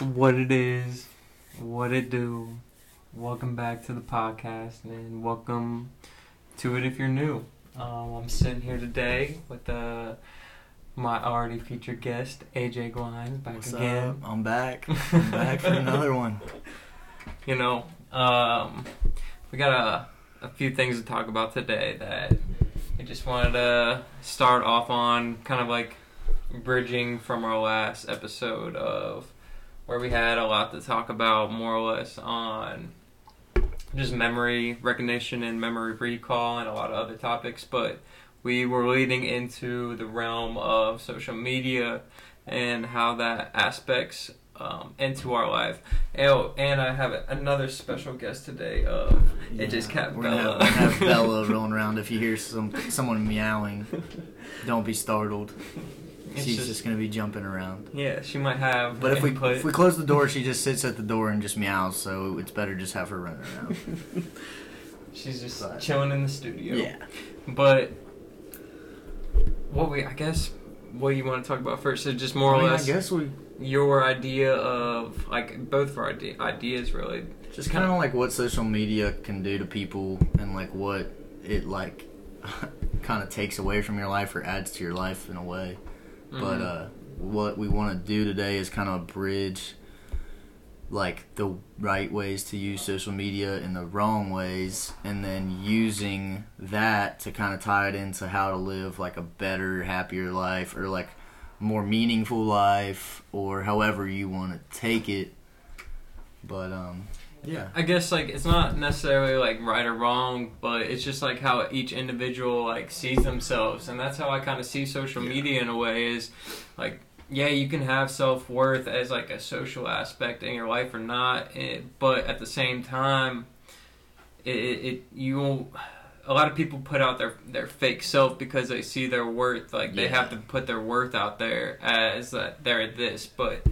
what it is, what it do. Welcome back to the podcast, and welcome to it if you're new. Um, I'm sitting here today with uh, my already featured guest, AJ Glines, back What's again. up? I'm back. I'm back for another one. You know, um, we got a, a few things to talk about today that I just wanted to start off on, kind of like bridging from our last episode of where we had a lot to talk about, more or less on just memory recognition and memory recall and a lot of other topics, but we were leading into the realm of social media and how that aspects um, into our life. Oh, and I have another special guest today. Uh, it just kept We're gonna have, have Bella rolling around. If you hear some someone meowing, don't be startled. It's She's just- just, gonna be jumping around. yeah, she might have. But if we input. if we close the door, she just sits at the door and just meows. So it's better just have her running around. she's just But- chilling in the studio. yeah. But what we, I guess, what you want to talk about first is just more I or mean, less I guess we your idea of like both of our ide- ideas really. just kind of like what social media can do to people and like what it like kind of takes away from your life or adds to your life in a way. But Mhm. uh, what we want to do today is kind of bridge like the right ways to use social media and the wrong ways, and then using that to kind of tie it into how to live like a better, happier life or like more meaningful life or however you want to take it. But um, yeah. I guess like it's not necessarily like right or wrong, but it's just like how each individual like sees themselves, and that's how I kind of see social Yeah. media in a way. Is like yeah, you can have self worth as like a social aspect in your life or not, eh, but at the same time, it, it, it you a lot of people put out their their fake self because they see their worth. Like they have to put their worth out there as that they're this, but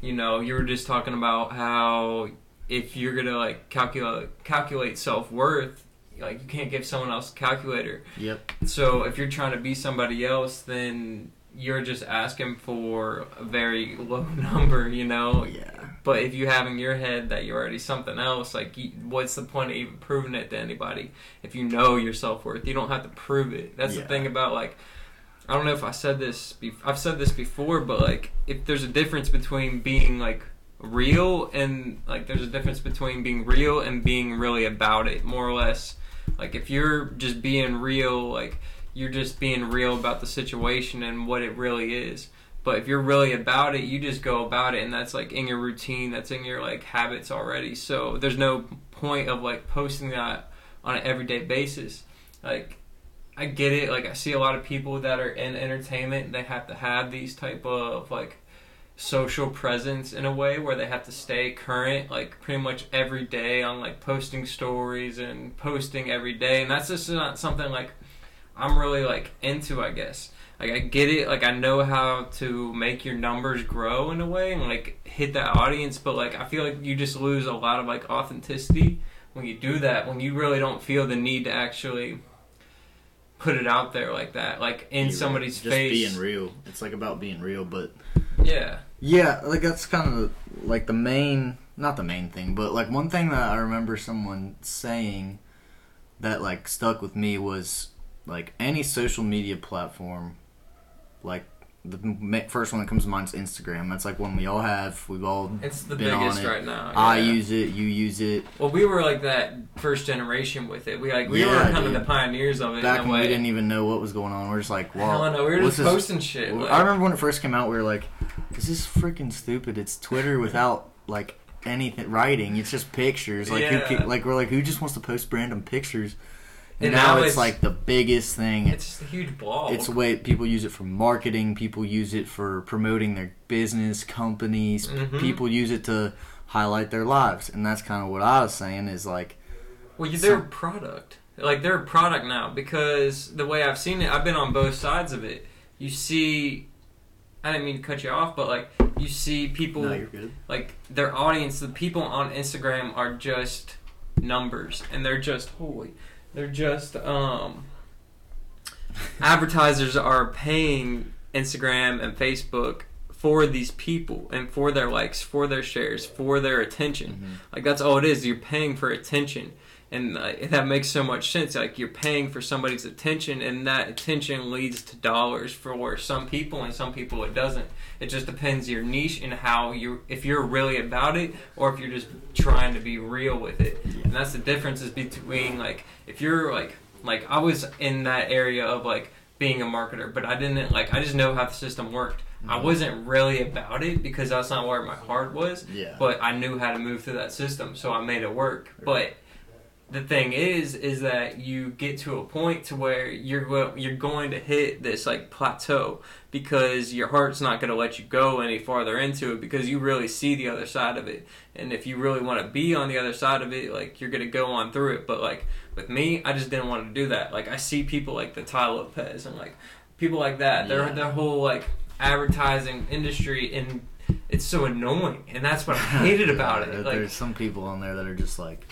you know you were just talking about how if you're gonna like calculate calculate self worth, like you can't give someone else a calculator. Yep. So if you're trying to be somebody else, then you're just asking for a very low number, you know. Yeah. But if you have in your head that you're already something else, like what's the point of even proving it to anybody? If you know your self worth, you don't have to prove it. That's the thing about like. I don't know if I said this. Be- I've said this before, but like, if there's a difference between being like real and like, there's a difference between being real and being really about it, more or less. Like, if you're just being real, like you're just being real about the situation and what it really is. But if you're really about it, you just go about it, and that's like in your routine, that's in your like habits already. So there's no point of like posting that on an everyday basis. Like I get it. Like I see a lot of people that are in entertainment, they have to have these type of like social presence in a way where they have to stay current like pretty much every day on like posting stories and posting every day. And that's just not something like I'm really like into I guess. Like I get it. Like I know how to make your numbers grow in a way and like hit that audience. But like I feel like you just lose a lot of like authenticity when you do that when you really don't feel the need to actually put it out there like that like in Be somebody's real. just face. being real. It's like about being real, but yeah Yeah, like that's kind of like the main, not the main thing, but like one thing that I remember someone saying that like stuck with me was like any social media platform, like the first one that comes to mind is Instagram. That's like one we all have. We've all it's the been biggest on it. right now I use it. You use it. Well, we were like that first generation with it. We like we Yeah, were kind of the pioneers of it Back when a we didn't even know what was going on, we're just like, wow. no, we were just this- posting shit. like- I remember when it first came out, we were like, "This is freaking stupid." It's Twitter without like anything writing. It's just pictures. Like Yeah. who? ca- Like we're like, who just wants to post random pictures? And, And now, now it's, it's- like the biggest thing. it's just a huge blog. It's a way people use it for marketing. People use it for promoting their business, companies. Mhm. People use it to highlight their lives, and that's kind of what I was saying. Is like, well, they're some- product. Like they're a product now because the way I've seen it, I've been on both sides of it. You see, I didn't mean to cut you off, but like you see people no, like their audience, the people on Instagram are just numbers, and they're just holy, they're just um. advertisers are paying Instagram and Facebook for these people and for their likes, for their shares, for their attention. Mhm. Like that's all it is. You're paying for attention, and uh, that makes so much sense. Like you're paying for somebody's attention, and that attention leads to dollars for some people, and some people it doesn't. It just depends your niche and how you if you're really about it, or if you're just trying to be real with it. And that's the difference is between like if you're like like I was in that area of like being a marketer, but I didn't like I just know how the system worked. I Mhm. wasn't really about it because that's not where my heart was Yeah. but I knew how to move through that system, so I made it work. But the thing is, is that you get to a point to where you're go- you're going to hit this like plateau because your heart's not going to let you go any farther into it because you really see the other side of it, and if you really want to be on the other side of it, like you're going to go on through it. But like with me, I just didn't want to do that. Like I see people like the Tai Lopez and like people like that. Their Yeah. their whole like advertising industry and it's so annoying and that's what i hated about it There's some people on there that are just like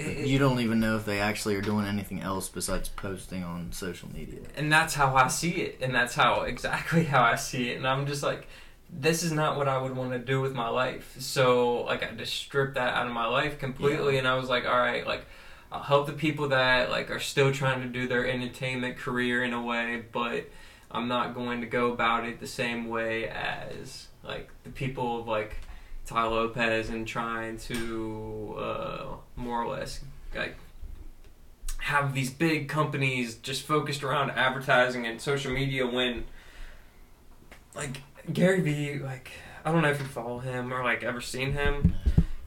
it- you don't even know if they actually are doing anything else besides posting on social media. and that's how i see it and that's how exactly how i see it and i'm just like this is not what i would want to do with my life so like i just stripped that out of my life completely Yeah. and i was like all right like i'll help the people that like are still trying to do their entertainment career in a way but i'm not going to go about it the same way as like the people of like Tai Lopez and trying to uh, more or less like have these big companies just focused around advertising and social media when like Gary Vee like I don't know if you follow him or like ever seen him.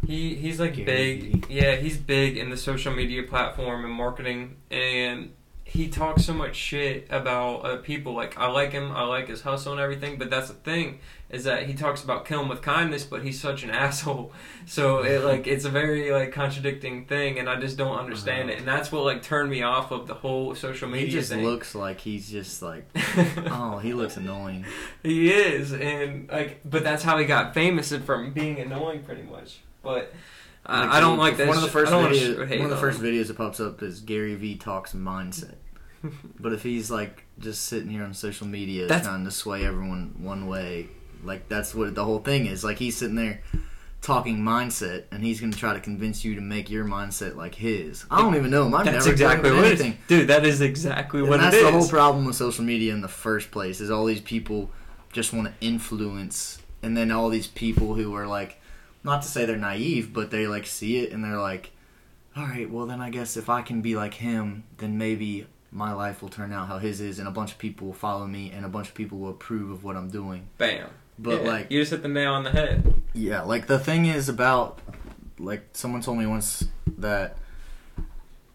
He he's like Gary big. Yeah he's big in the social media platform and marketing and he talks so much shit about uh, people. Like I like him I like his hustle and everything but that's the thing is that he talks about kill him with kindness but he's such an asshole so it like it's a very like contradicting thing and I just don't understand it and that's what like turned me off of the whole social media He just thing. looks like he's just like oh, he looks annoying. He is, and like, but that's how he got famous from being annoying, pretty much. But uh, I don't like that. One of the first I don't wanna videos. one of the first videos that pops up is Gary Vee talks mindset. But if he's like just sitting here on social media That's- trying to sway everyone one way, like that's what the whole thing is. Like he's sitting there talking mindset, and he's going to try to convince you to make your mindset like his. I don't even know him. I've That's never exactly what it anything. is, dude. That is exactly And what that's it is. That's the whole problem with social media in the first place. Is all these people just want to influence, and then all these people who are like, not to say they're naive, but they like see it and they're like, all right, well then I guess if I can be like him, then maybe my life will turn out how his is, and a bunch of people will follow me, and a bunch of people will approve of what I'm doing. Bam. But Yeah, like, you just hit the nail on the head. yeah, like the thing is about like someone told me once that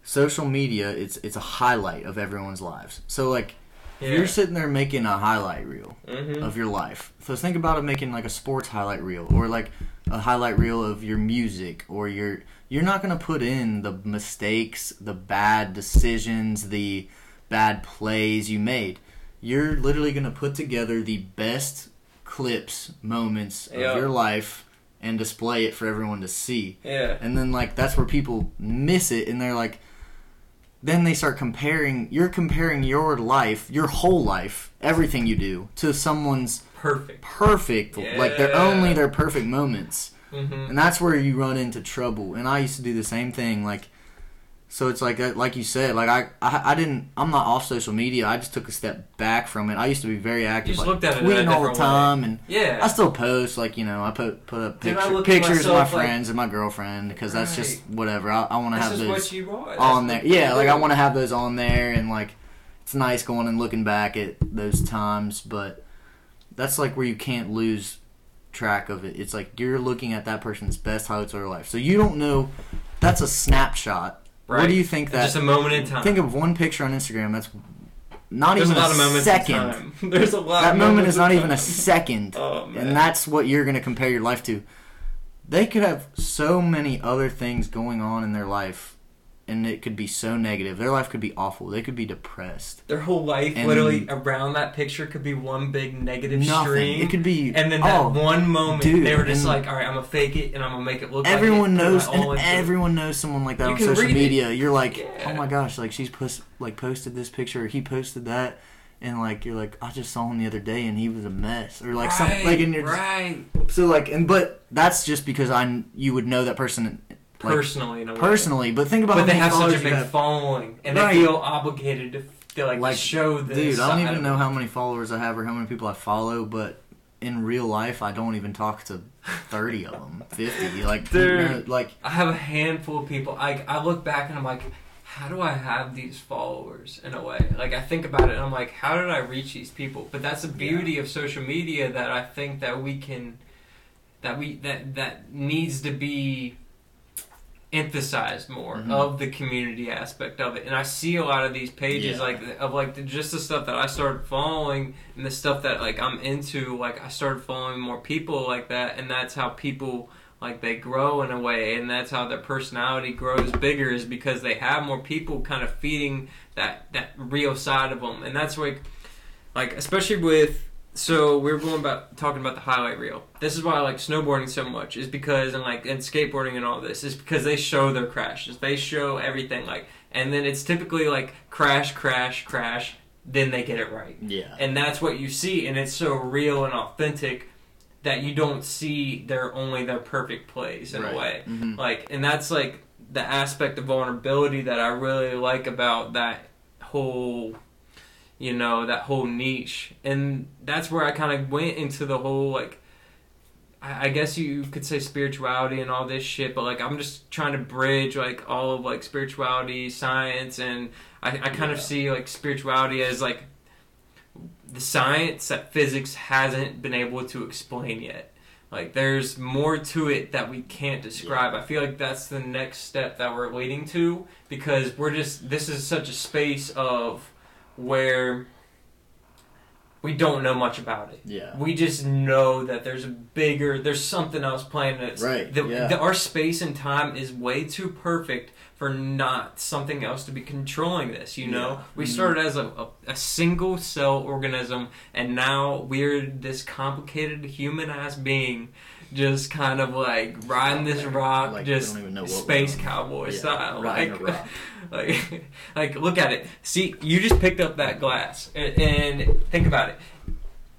social media it's it's a highlight of everyone's lives. So like Yeah. you're sitting there making a highlight reel hmm of your life. So think about it making like a sports highlight reel or like a highlight reel of your music or your you're not going to put in the mistakes, the bad decisions, the bad plays you made. You're literally going to put together the best clips, moments Yeah. of your life and display it for everyone to see. Yeah. And then like that's where people miss it and they're like then they start comparing you're comparing your life, your whole life, everything you do to someone's Perfect. perfect like they're Yeah. only their perfect moments. hmm And that's where you run into trouble. And I used to do the same thing like so it's like uh, like you said, like I, I I didn't I'm not off social media. I just took a step back from it. I used to be very active, just like looked at it tweeting all the different way. time and Yeah. I still post, like you know, I put put up picture, pictures of my myself like- friends and my girlfriend because that's just whatever. I, I want to have those you on there. Yeah, like I want to have those on there and like it's nice going and looking back at those times, but that's like where you can't lose track of it. It's like you're looking at that person's best highlights of their life, so you don't know. That's a snapshot. What do you think that? Just a moment in time. think of one picture on Instagram. That's not There's even a lot of moments second. in time. There's a lot. That moment is not even a second. Oh man. And that's what you're going to compare your life to. They could have so many other things going on in their life, and it could be so negative. Their life could be awful. They could be depressed. Their whole life, And- literally around that picture, could be one big negative Nothing. stream. It could be. and then that oh, one moment, dude, they were just like, "All right, I'm gonna fake it, and I'm gonna make it look." Everyone like it, knows, and into it." everyone knows someone like that You on social read it. media. You're like, oh Yeah. oh my gosh, like she's post, like posted this picture, or he posted that, and like you're like I just saw him the other day and he was a mess or like right, something like and you're just, right so like and but that's just because I you would know that person like, personally in a way. personally but think about but how they many have such followers a you big have. following and Right. they feel obligated to, to like, Like, show this dude I don't side even of know how many followers I have or how many people I follow but in real life I don't even talk to 30 of them 50 like Dude. like I have a handful of people. I I look back and I'm like, how do I have these followers in a way? Like I think about it and I'm like, how did I reach these people? But that's the beauty of social media that I think that we can, that we that that needs to be emphasized more Mhm. of the community aspect of it and i see a lot of these pages Yeah. like of like the, just the stuff that i started following and the stuff that like i'm into like i started following more people like that and that's how people like they grow in a way and that's how their personality grows bigger is because they have more people kind of feeding that that real side of them and that's like like especially with so we are going about talking about the highlight reel. This is why i like snowboarding so much is because and like and skateboarding and all this is because they show their crashes. They show everything like and then it's typically like crash crash crash then they get it right. Yeah. And that's what you see and it's so real and authentic that you don't see their only their perfect plays in Right. a way. Mhm. like and that's like the aspect of vulnerability that i really like about that whole you know that whole niche and that's where i kind of went into the whole like I I guess you could say spirituality and all this shit, but like I'm just trying to bridge like all of like spirituality, science, and I, I kind of see like spirituality as like the science that physics hasn't been able to explain yet. Like there's more to it that we can't describe. I feel like that's the next step that we're leading to because we're just this is such a space of where we don't know much about it. yeah We just know that there's a bigger, there's something else playing. That's, Right, The, yeah. the, our space and time is way too perfect for not something else to be controlling this. You know, Yeah. we Mhm. started as a, a, a single cell organism, and now we're this complicated human ass being, just kind of like riding this rock, Like, just don't even know what space cowboy Yeah, style. riding like, a rock. like, like, look at it. See, you just picked up that glass, and, and think about it.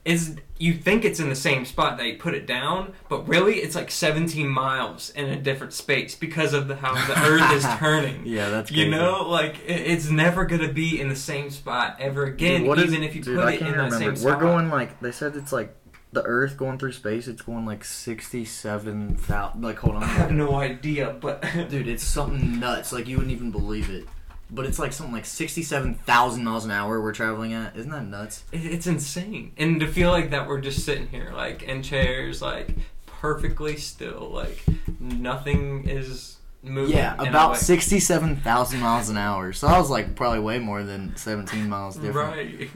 Is you think it's in the same spot that you put it down, but really it's like 17 miles in a different space because of the, how the Earth is turning. yeah that's You know, like it, it's never gonna be in the same spot ever again. Dude, what is- even if you dude, put I it in that remember. same We're spot. going like they said it's like the Earth going through space. It's going like sixty-seven thousand. Like hold on, I have no idea, but dude, it's something nuts. Like you wouldn't even believe it. But it's like something like sixty-seven thousand miles an hour we're traveling at. Isn't that nuts? It's insane, and to feel like that we're just sitting here, like in chairs, like perfectly still, like nothing is moving. Yeah, about sixty-seven thousand miles an hour. So I was like probably way more than seventeen miles different. Right.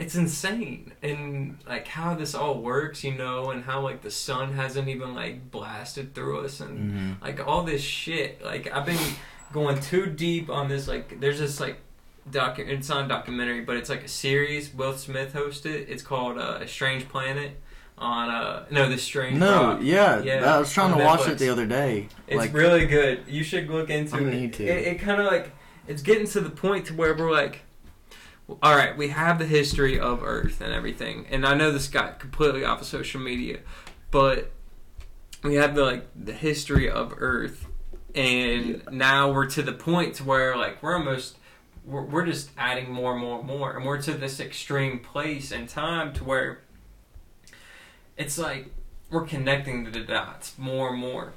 It's insane, and like how this all works, you know, and how like the sun hasn't even like blasted through us, and hmm like all this shit. Like I've been going too deep on this. Like there's this like docu. It's not a documentary, but it's like a series. Will Smith hosted. It's called uh, A Strange Planet. On uh no, the Strange No, Rock. yeah, Yeah, I was trying to watch it the other day. It's like, really good. You should look into I it. need to. It, it kind of like it's getting to the point to where we're like, all right, we have the history of Earth and everything, and I know this got completely off of social media, but we have the like the history of Earth, and Yeah. now we're to the point to where like we're almost. We're, we're just adding more and more and more, and we're to this extreme place and time to where it's like we're connecting the dots more and more.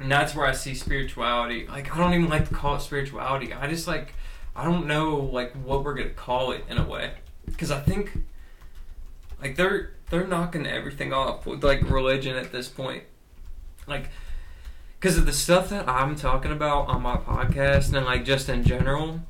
And that's where I see spirituality. Like I don't even like to call it spirituality. I just like I don't know like what we're gonna call it in a way, because I think like they're they're knocking everything off with like religion at this point, like because of the stuff that I'm talking about on my podcast and like just in general,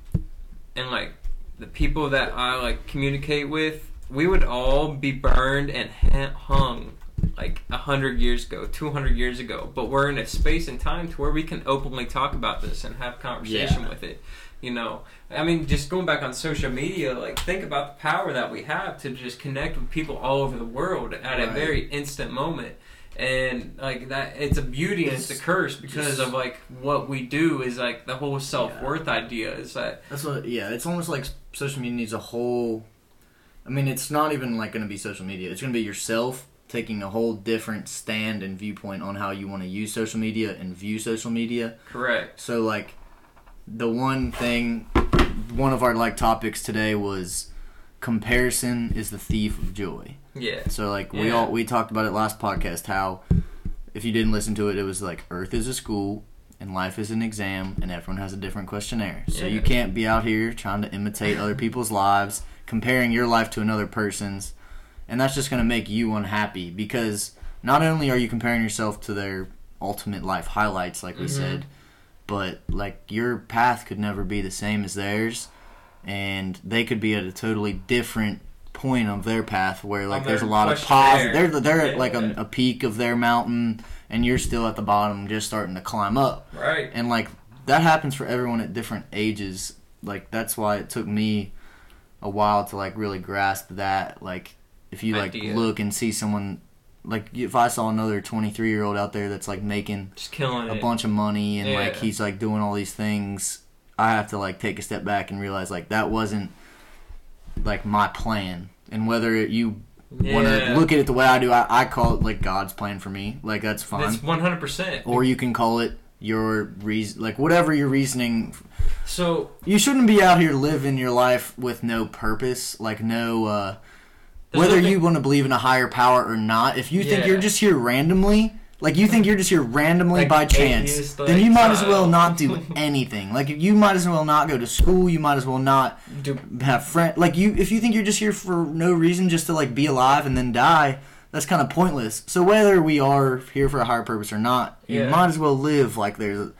and like the people that I like communicate with, we would all be burned and hung like a hundred years ago, two hundred years ago. But we're in a space and time to where we can openly talk about this and have conversation Yeah. with it. You know, I mean, just going back on social media, like think about the power that we have to just connect with people all over the world at a very instant moment. And like that, it's a beauty and it's a curse because Just- of like what we do is like the whole self worth idea is that That's what. Yeah, it's almost like social media needs a whole. I mean, it's not even like going to be social media. It's going to be yourself taking a whole different stand and viewpoint on how you want to use social media and view social media. Correct. So like, the one thing, one of our like topics today was comparison is the thief of joy. Yeah. So like we Yeah. all we talked about it last podcast how if you didn't listen to it, it was like Earth is a school and life is an exam and everyone has a different questionnaire. So you can't be out here trying to imitate other people's lives, comparing your life to another person's, and that's just gonna make you unhappy because not only are you comparing yourself to their ultimate life highlights, like we Mhm. said, but like your path could never be the same as theirs, and they could be at a totally different point of their path where like there's a lot of pause. They're they're at like a, a peak of their mountain, and you're still at the bottom, just starting to climb up. Right. And like that happens for everyone at different ages. Like that's why it took me a while to like really grasp that. Like if you like Idea. look and see someone like if I saw another 23 year old out there that's like making Just killing a it. bunch of money and like he's like doing all these things i have to like take a step back and realize like that wasn't like my plan. And whether you want to look at it the way i do I, I call it like god's plan for me. Like that's fine. That's one hundred percent. or you can call it your reason like whatever your reasoning So you shouldn't be out here living your life with no purpose like no uh There's whether nothing- you want to believe in a higher power or not if you think Yeah. you're just here randomly like you think you're just here randomly Like by chance atheist, then like, you might as well not do anything like you might as well not go to school you might as well not do, have friends like you if you think you're just here for no reason just to like be alive and then die that's kind of pointless so whether we are here for a higher purpose or not you Yeah. might as well live like there's a,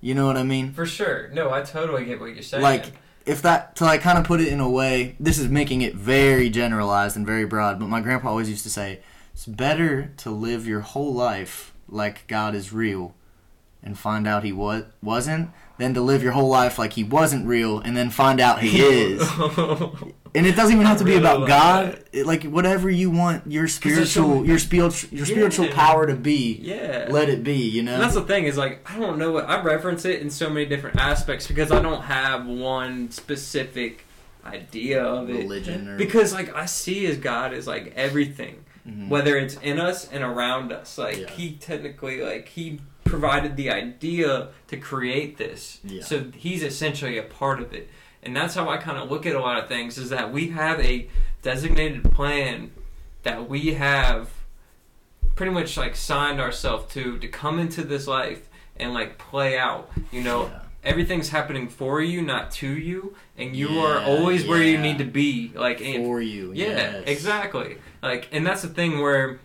you know what i mean for sure. No, I totally get what you're saying. like if that to like kind of put it in a way this is making it very generalized and very broad but my grandpa always used to say it's better to live your whole life like god is real and find out he was wasn't than to live your whole life like he wasn't real and then find out he is and it doesn't even have to be about like god it, like whatever you want your spiritual your spiritual your spiritual Yeah. power to be yeah. let it be you know And that's the thing is like I don't know what I reference it in so many different aspects because I don't have one specific idea of it. religion or Because like I see as God as like everything, Mhm. whether it's in us and around us. Like Yeah. He technically like He provided the idea to create this, Yeah. so He's essentially a part of it. And that's how I kind of look at a lot of things is that we have a designated plan that we have pretty much like signed ourselves to to come into this life and like play out. You know, Yeah. everything's happening for you, not to you, and you are Yeah, always where you need to be. Like, and, for you yeah, yes. exactly. Like, and that's the thing where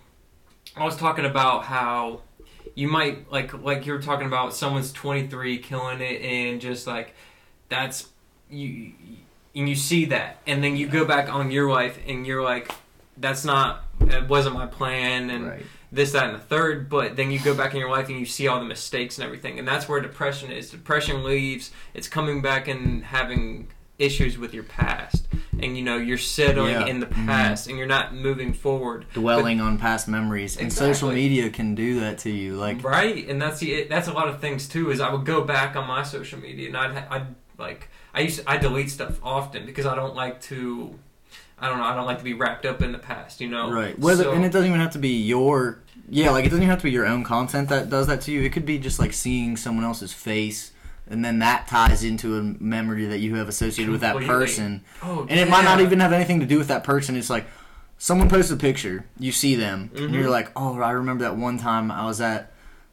I was talking about how you might like like you were talking about someone's 23 killing it and just like that's you and you see that and then you go back on your life and you're like that's not it wasn't my plan and right this, that, and the third, but then you go back in your life and you see all the mistakes and everything, and that's where depression is. Depression leaves, it's coming back and having issues with your past, and you know, you're settling Yeah. in the Mhm. past and you're not moving forward. dwelling on past memories and social media can do that to you like right, and that's the that's a lot of things too. Is I would go back on my social media and I'd, I'd like I used to, I delete stuff often because I don't like to. I don't know. I don't like to be wrapped up in the past, you know. right whether So- and it doesn't even have to be your yeah like it doesn't even have to be your own content that does that to you it could be just like seeing someone else's face and then that ties into a memory that you have associated with that person oh, and it might not even have anything to do with that person it's like someone posts a picture you see them and Mhm. you're like oh i remember that one time i was at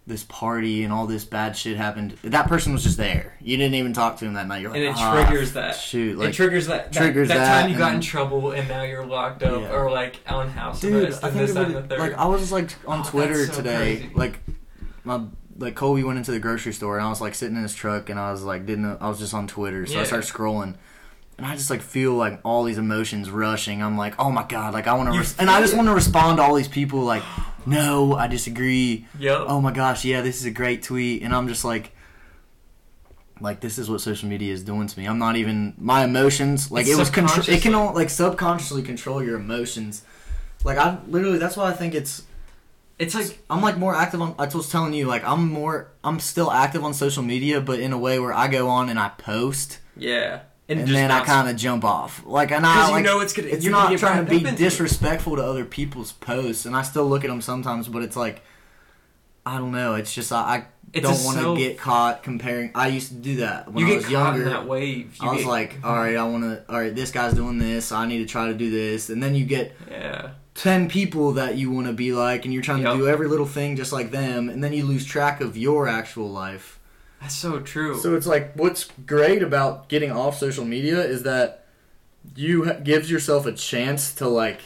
this party and all this bad shit happened that person was just there you didn't even talk to him that night you're like and it "Ah, triggers that. shoot it like triggers that. that triggers that, that time you got in trouble and now you're locked up Yeah. or like on house Dude, arrest I and this, it that, and the would, third. like I was like on Oh, Twitter so today, crazy. like my like Colby went into the grocery store and I was like sitting in his truck and I was like didn't I was just on Twitter, so I started scrolling. And I just like feel like all these emotions rushing. I'm like, oh my god, like I want to, and I just want to respond to all these people like, no, I disagree. Yep. Oh my gosh, yeah, this is a great tweet, and I'm just like, like this is what social media is doing to me. I'm not even my emotions. Like It's it was control. It can all, like subconsciously control your emotions. Like I literally, that's why I think it's It's like I'm like more active on. I was telling you, like I'm more. I'm still active on social media, but in a way where I go on and I post, yeah, and, just then I kind of jump off. Like, and I Because you like, know it's gonna- it's you're gonna not trying to be disrespectful to other people's posts, and I still look at them sometimes. But it's like, I don't know. It's just I, I It's don't want to get caught comparing. I used to do that when you I was younger. that wave. You I was get- like, all right, I want to. All right, this guy's doing this. I need to try to do this, and then you get yeah, ten people that you want to be like, and you're trying Yup. to do every little thing just like them, and then you lose track of your actual life. That's so true. So it's like what's great about getting off social media is that you ha- gives yourself a chance to like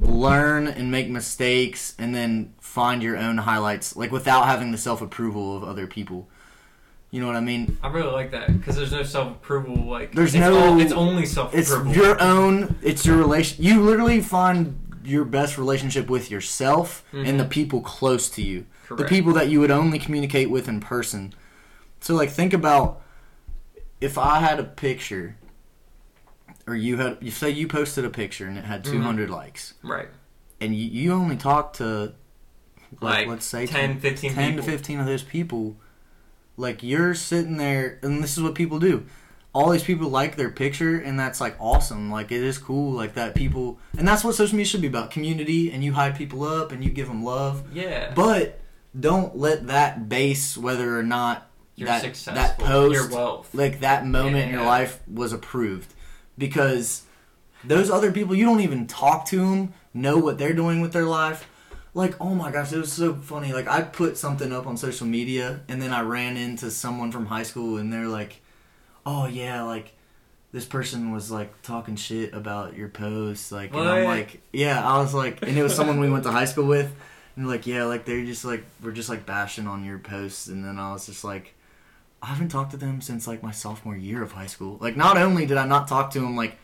learn and make mistakes and then find your own highlights like without having the self-approval of other people. You know what I mean? I really like that because there's no self approval. Like There's it's no- all- it's only self It's your own. It's your relation. You literally find your best relationship with yourself and the people close to you, the people that you would only communicate with in person. So, like, think about if I had a picture, or you had, you say you posted a picture and it had Mhm. 200 likes, right. and you, you only talked to, like, Like let's say 10, 15 10 people. to 15 of those people like you're sitting there and this is what people do all these people like their picture and that's like awesome like it is cool like that people and that's what social media should be about community and you hype people up and you give them love Yeah. but don't let that base whether or not you're that successful. that post your wealth. like that moment in your Yeah. life was approved because those other people you don't even talk to them know what they're doing with their life like oh my gosh it was so funny like i put something up on social media and then i ran into someone from high school and they're like oh yeah like this person was like talking shit about your post like and i'm like yeah i was like and it was someone we went to high school with and like yeah like they're just like we're just like bashing on your posts and then i was just like I haven't talked to them since like my sophomore year of high school. Like, not only did I not talk to them like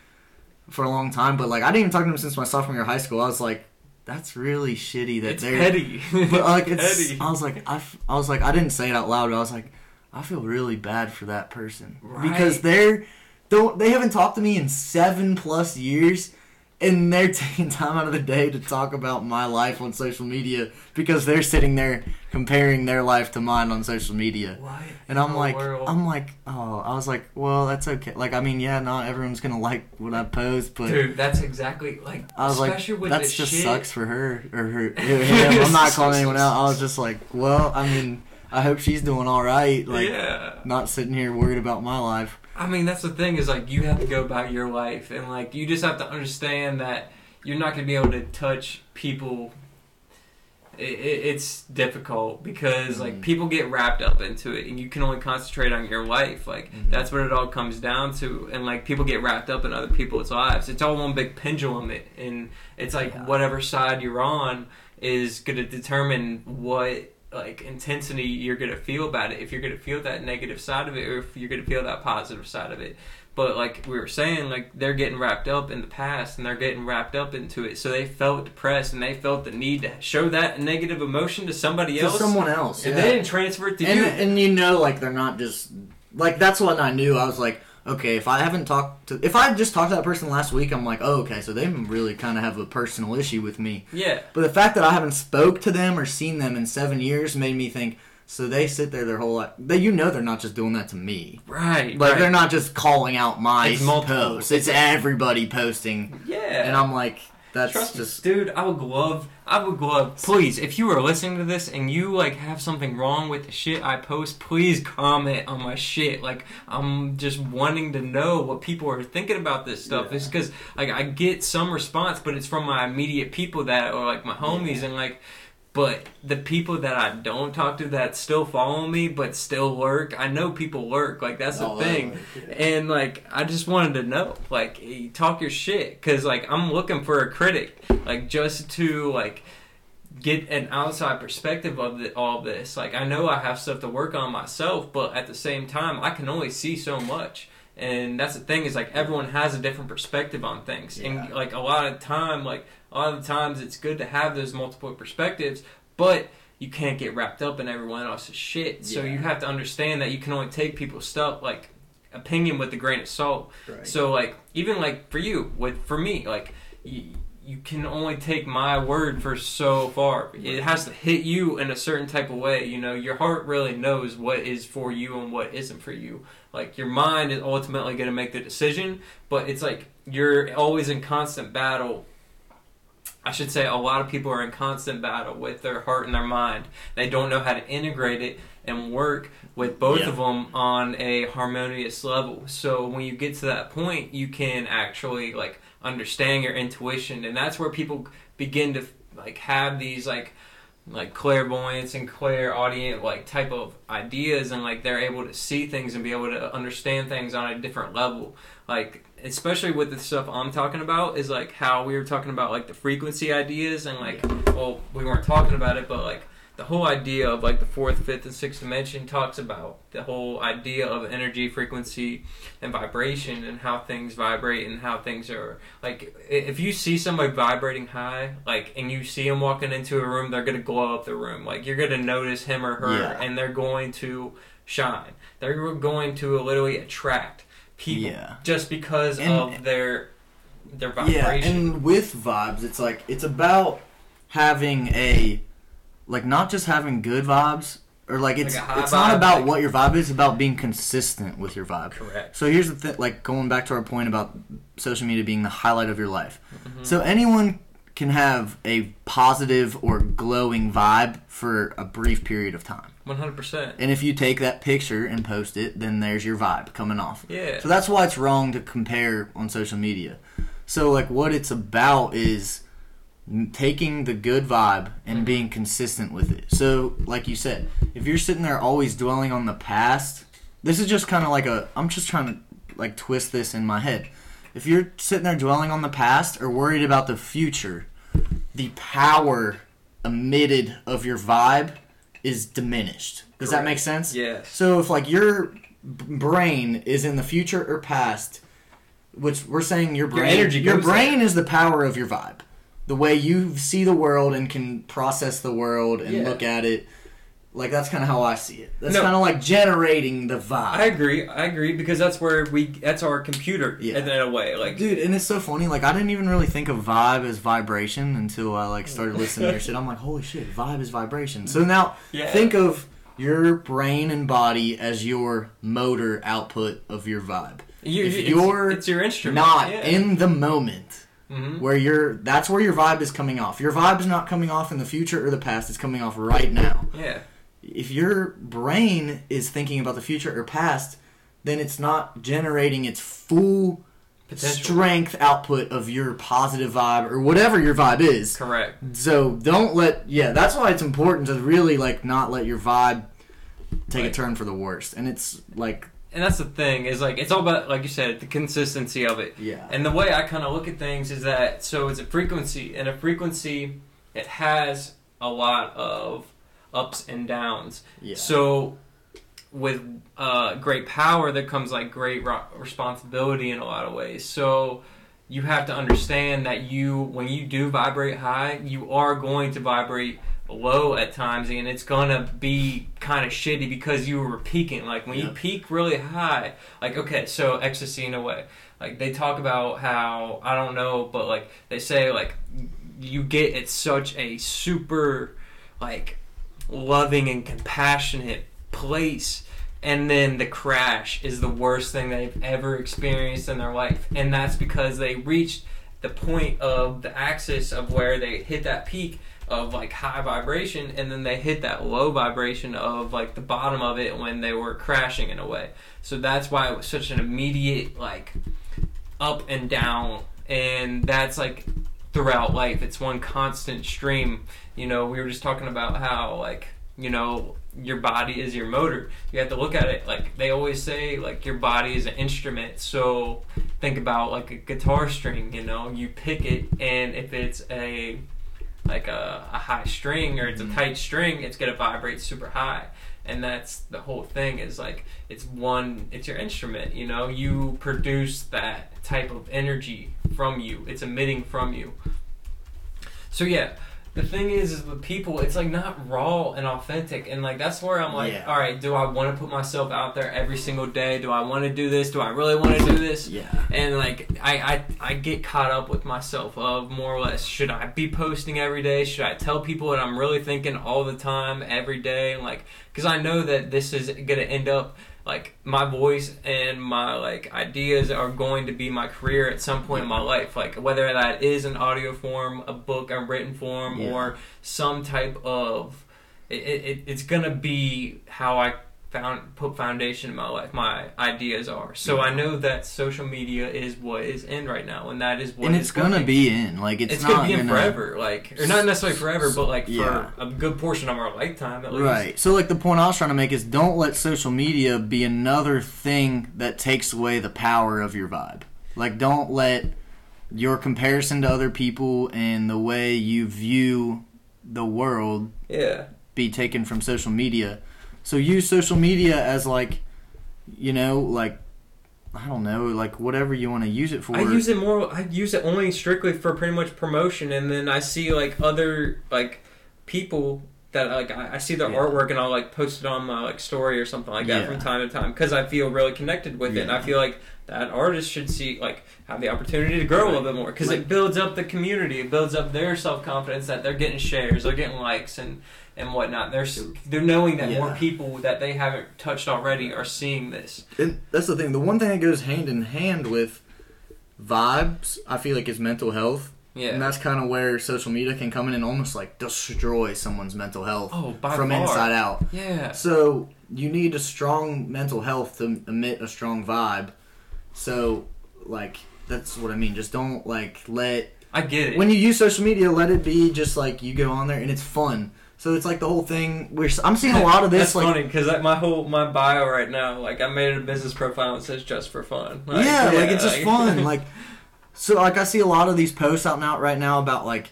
for a long time, but like I didn't even talk to them since my sophomore year of high school. I was like, that's really shitty that it's they're. petty. But like, it's. petty. I was like, I, f- I was like, I didn't say it out loud. But I was like, I feel really bad for that person because they're don't they haven't talked to me in seven plus years. And they're taking time out of the day to talk about my life on social media because they're sitting there comparing their life to mine on social media. What? And I'm like, world? I'm like, oh, I was like, well, that's okay. Like, I mean, yeah, not everyone's gonna like what I post, but dude, that's exactly like. I was like, especially with that just shit. sucks for her or her. him. I'm not calling anyone out. I was just like, well, I mean, I hope she's doing all right. Like, yeah. not sitting here worried about my life. I mean, that's the thing is like you have to go about your life, and like you just have to understand that you're not going to be able to touch people. It, it, it's difficult because like Mhm. people get wrapped up into it, and you can only concentrate on your life. Like Mhm. that's what it all comes down to, and like people get wrapped up in other people's lives. It's all one big pendulum, and it's like Yeah. whatever side you're on is going to determine what like intensity you're gonna feel about it. If you're gonna feel that negative side of it or if you're gonna feel that positive side of it. But like we were saying like they're getting wrapped up in the past and they're getting wrapped up into it. So they felt depressed and they felt the need to show that negative emotion to somebody To else. someone else, and yeah. they didn't transfer it to and you. and you know, like they're not just like that's what I knew. I was like, okay, if I haven't talked to, if I just talked to that person last week, I'm like, oh, okay, so they really kind of have a personal issue with me. yeah But the fact that I haven't spoke to them or seen them in seven years made me think. So they sit there their whole life. They, you know, they're not just doing that to me. right Like right. they're not just calling out my It's posts. It's everybody posting, yeah and I'm like, that's Trust me, just dude. I would love, I would love. Please, if you are listening to this and you like have something wrong with the shit I post, please comment on my shit. Like, I'm just wanting to know what people are thinking about this stuff. Yeah. It's because like I get some response, but it's from my immediate people that are like my homies and like. But the people that I don't talk to that still follow me but still lurk, I know people lurk. Like that's the Oh, thing. yeah. And like, I just wanted to know, like, talk your shit, cause like I'm looking for a critic, like just to like get an outside perspective of the, all this. Like, I know I have stuff to work on myself, but at the same time, I can only see so much. And that's the thing is like everyone has a different perspective on things, Yeah. and like a lot of time, like a lot of the times, it's good to have those multiple perspectives, but you can't get wrapped up in everyone else's shit. So you have to understand that you can only take people's stuff like opinion with a grain of salt. Right. So like even like for you with for me like you, you can only take my word for so far. It has to hit you in a certain type of way. You know, your heart really knows what is for you and what isn't for you. Like your mind is ultimately going to make the decision, but it's like you're always in constant battle. I should say a lot of people are in constant battle with their heart and their mind. They don't know how to integrate it and work with both Yeah. of them on a harmonious level. So when you get to that point, you can actually like understand your intuition, and that's where people begin to like have these like like clairvoyance and clairaudient like type of ideas and like they're able to see things and be able to understand things on a different level. Like especially with the stuff i'm talking about is like how we were talking about like the frequency ideas and like well we weren't talking about it but like the whole idea of like the fourth fifth and sixth dimension talks about the whole idea of energy frequency and vibration and how things vibrate and how things are like if you see somebody vibrating high like and you see them walking into a room they're gonna glow up the room like you're gonna notice him or her Yeah. and they're going to shine they're going to literally attract people Yeah. just because And- of their their vibration. Yeah, and with vibes, it's like it's about having a like not just having good vibes or like it's Like it's not vibe, about like- what your vibe is, it's about being consistent with your vibe. correct So here's the thing, like going back to our point about social media being the highlight of your life. Mhm. So anyone can have a positive or glowing vibe for a brief period of time. 100% And if you take that picture and post it, then there's your vibe coming off. yeah So that's why it's wrong to compare on social media. So like what it's about is taking the good vibe and Mhm. being consistent with it. So like you said, if you're sitting there always dwelling on the past, this is just kind of like a I'm just trying to like twist this in my head. If you're sitting there dwelling on the past or worried about the future, the power emitted of your vibe is diminished. Does that make sense? yes So if like your brain is in the future or past, which we're saying your Your brain, energy your goes brain there. is the power of your vibe, the way you see the world and can process the world and Yeah. look at it. Like that's kind of how I see it. That's No. kind of like generating the vibe. I agree. I agree because that's where we. That's our computer. Yeah. In a way, like Dude, and it's so funny. Like I didn't even really think of vibe as vibration until I like started listening to your shit. I'm like, holy shit, vibe is vibration. So now yeah. think of your brain and body as your motor output of your vibe. you, if it's, you're it's your instrument. not yeah. in the moment Mhm. where you're that's where your vibe is coming off your vibe is not coming off in the future or the past it's coming off right now Yeah. if your brain is thinking about the future or past then it's not generating its full Potential. strength output of your positive vibe or whatever your vibe is Correct. so don't let yeah that's why it's important to really like not let your vibe take a turn for the worst and it's like And that's the thing is like it's all about like you said the consistency of it. yeah And the way I kind of look at things is that so it's a frequency, and a frequency it has a lot of ups and downs. yeah So with uh, great power, there comes like great ro- responsibility in a lot of ways. So you have to understand that you, when you do vibrate high, you are going to vibrate low at times, and it's gonna be kind of shitty because you were peaking. Like when you peak really high, like okay, so ecstasy in a way. Like they talk about how I don't know, but like they say like you get at such a super like loving and compassionate place and then the crash is the worst thing they've ever experienced in their life and that's because they reached the point of the axis of where they hit that peak of like high vibration and then they hit that low vibration of like the bottom of it when they were crashing in a way. So that's why it was such an immediate like up and down and that's like throughout life. It's one constant stream. You know we were just talking about how like you know your body is your motor. You have to look at it like they always say like your body is an instrument. So think about like a guitar string you know? You pick it and if it's a like a, a high string or it's a Mhm. tight string it's going to vibrate super high. And that's the whole thing is like it's one it's your instrument you know? You produce that type of energy from you. It's emitting from you. So yeah the thing is, is with people, it's like not raw and authentic, and like that's where I'm like, Yeah. all right, do I want to put myself out there every single day? Do I want to do this? Do I really want to do this? Yeah. And like I, I I get caught up with myself of more or less should I be posting every day? Should I tell people what I'm really thinking all the time every day? Like because I know that this is gonna end up like my voice and my like ideas are going to be my career at some point in my life. Like whether that is an audio form, a book, a written form, Yeah. or some type of it, it, it's gonna be how I found put foundation in my life. My ideas are so I know that social media is what is in right now, and that is what and it's gonna going. be in like it's, It's, not gonna be in gonna- forever, like or not necessarily forever, but like for Yeah. a good portion of our lifetime at least. Right. So like the point I was trying to make is don't let social media be another thing that takes away the power of your vibe. Like don't let your comparison to other people and the way you view the world Yeah. be taken from social media. So use social media as like you know, like I don't know, like whatever you want to use it for. I use it more. I use it only strictly for pretty much promotion, and then I see like other like people that like I, I see their Yeah. artwork, and I'll like post it on my like story or something like that Yeah. from time to time because I feel really connected with it, and I feel like that artist should see like have the opportunity to grow a little bit more because Like- it builds up the community, it builds up their self confidence that they're getting shares, they're getting likes, and and whatnot. They're they're knowing that more people that they haven't touched already are seeing this. And that's the thing. The one thing that goes hand in hand with vibes, I feel like, is mental health. Yeah. And that's kind of where social media can come in and almost like destroy someone's mental health oh, by from far. inside out. Yeah. So you need a strong mental health to emit a strong vibe. So, like, that's what I mean. Just don't like let I get it. when you use social media, let it be just like you go on there and it's fun. So it's like the whole thing. We're I'm seeing a lot of this That's like funny because like, my whole my bio right now, like I made it a business profile and says just for fun. Like, yeah, like it's just like- fun. Like, so like I see a lot of these posts out and out right now about like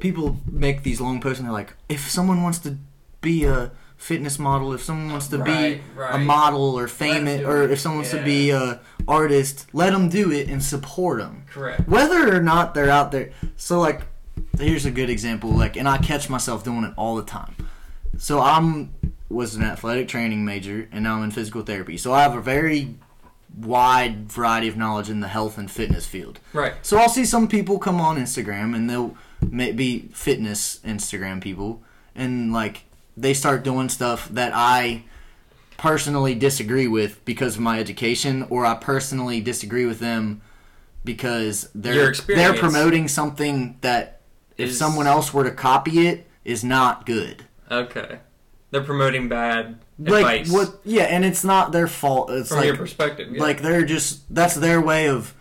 people make these long posts and they're like, if someone wants to be a fitness model, if someone wants to Right, be right. a model or famous, or if someone wants to be a artist, let them do it and support them, correct. whether or not they're out there. So like, here's a good example. Like, and I catch myself doing it all the time. So I'm was an athletic training major, and now I'm in physical therapy. So I have a very wide variety of knowledge in the health and fitness field. Right. So I'll see some people come on Instagram, and they'll be fitness Instagram people, and like they start doing stuff that I personally disagree with because of my education, or I personally disagree with them because they're they're promoting something that if Is- someone else were to copy it is not good. Okay. They're promoting bad Like advice what? Yeah, and it's not their fault. It's from like your perspective. Yeah. like they're just that's their way of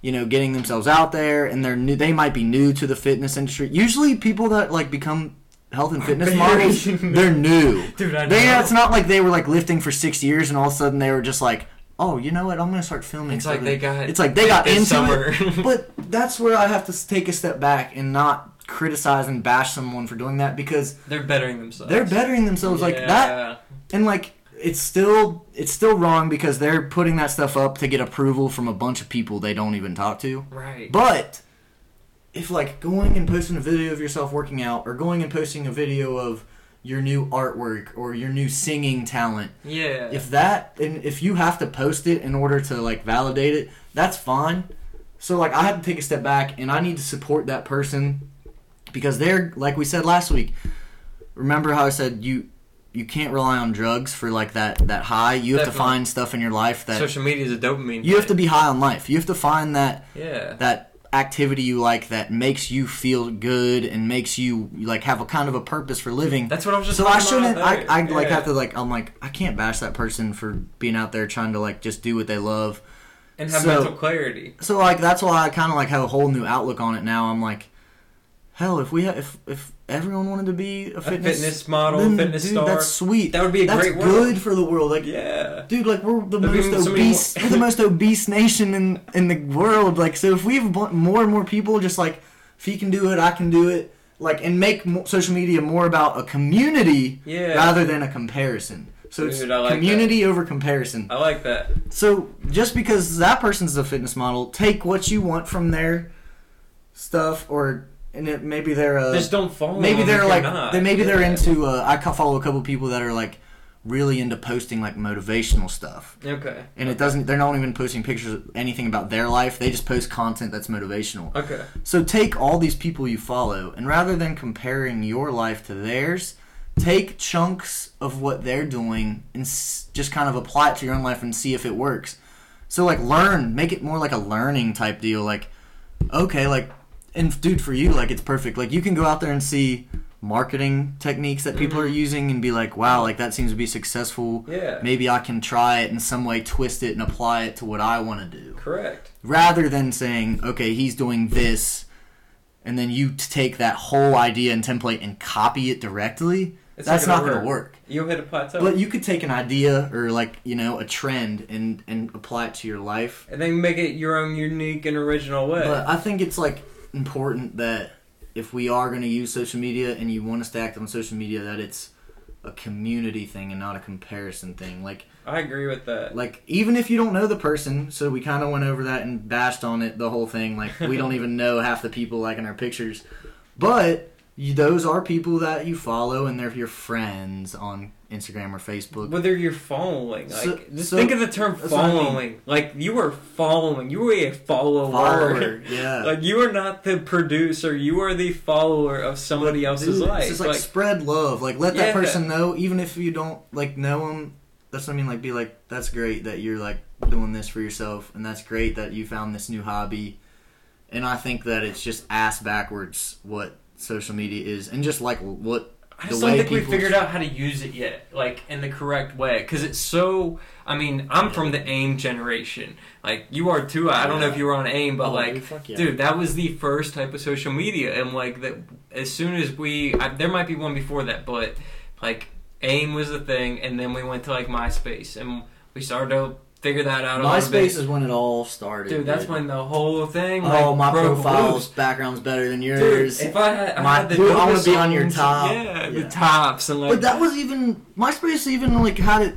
you know getting themselves out there, and they're new. They might be new to the fitness industry. Usually, people that like become health and fitness models, they're new. dude, I know. They it's not like they were like lifting for six years, and all of a sudden they were just like, oh, you know what? I'm gonna start filming. It's like they got. It's like they got into summer. it, but that's where I have to take a step back and not criticize and bash someone for doing that because they're bettering themselves. they're bettering themselves like that and like it's still it's still wrong because they're putting that stuff up to get approval from a bunch of people they don't even talk to Right. but if like going and posting a video of yourself working out or going and posting a video of your new artwork or your new singing talent yeah. if that and if you have to post it in order to like validate it that's fine so like i have to take a step back and i need to support that person because they're like we said last week remember how i said you you can't rely on drugs for like that that high you have to find stuff in your life that Social media is a dopamine. you have to be high on life you have to find that Yeah. that activity you like that makes you feel good and makes you like have a kind of a purpose for living That's what I was just. so I talking shouldn't. I. I like Yeah. have to like. I'm like I can't bash that person for being out there trying to like just do what they love. and have so- mental clarity. So like that's why I kind of like have a whole new outlook on it now. I'm like, hell, if we ha- if if everyone wanted to be a A fitness, fitness model, then, fitness dude, star. that's sweet. That would be a that's great world. good for the world. Like, Yeah. dude, like we're the There'd most obese, we're the most obese nation in in the world. Like, so if we have more and more people, just like if he can do it, I can do it. Like, and make mo- social media more about a community Yeah. rather than a comparison. So it's Dude, I like community over comparison. I like that. So just because that person's a fitness model, take what you want from their stuff or and it, maybe they're uh, Just don't follow. maybe they're like they maybe they're into. Uh, I follow a couple people that are like really into posting like motivational stuff, Okay. and it doesn't. They're not even posting pictures of anything about their life. They just post content that's motivational. Okay. So take all these people you follow, and rather than comparing your life to theirs, take chunks of what they're doing and s- just kind of apply it to your own life and see if it works. So like learn, make it more like a learning type deal. Like, okay, like, and dude, for you, like it's perfect. Like you can go out there and see marketing techniques that people Mhm. are using and be like, wow, like that seems to be successful. Yeah. Maybe I can try it in some way, twist it, and apply it to what I want to do Correct. rather than saying, okay, he's doing this, and then you take that whole idea and template and copy it directly. It's that's not going to work. You'll hit a plateau. But you could take an idea or like you know a trend and and apply it to your life. and then make it your own unique and original way. But I think it's like important that if we are going to use social media and you want us to act on social media, that it's a community thing and not a comparison thing. Like I agree with that. like even if you don't know the person so we kind of went over that and bashed on it the whole thing like we don't even know half the people liking our pictures but you, those are people that you follow and they're your friends on instagram or facebook Whether you're following, like, So- just so- think of the term what I mean. following. Like, you were following. You were a follower. follower yeah Like, you are not the producer. You are the follower of somebody else's Dude, life. It's just like, like, spread love. Like let Yeah. that person know, even if you don't like know them. That's what I mean. Like be like, that's great that you're like doing this for yourself, and that's great that you found this new hobby. And I think that it's just ass backwards what social media is, and just like what I the just don't way think we figured out how to use it yet, like in the correct way. Because it's so. I mean, I'm from the AIM generation. Like you are too. I don't know if you were on AIM, but Oh, like, dude, yeah. dude, that was the first type of social media, and like that. As soon as we, I, there might be one before that, but like AIM was the thing, and then we went to like MySpace, and we started to figure that out. MySpace is when it all started. dude. That's dude. when the whole thing. Oh, like, my profile's loose. background's better than Dude, yours. if I had, I My- had the dude, I wanna be on your top. Yeah, Yeah. the tops and like. but that was even MySpace even like had it.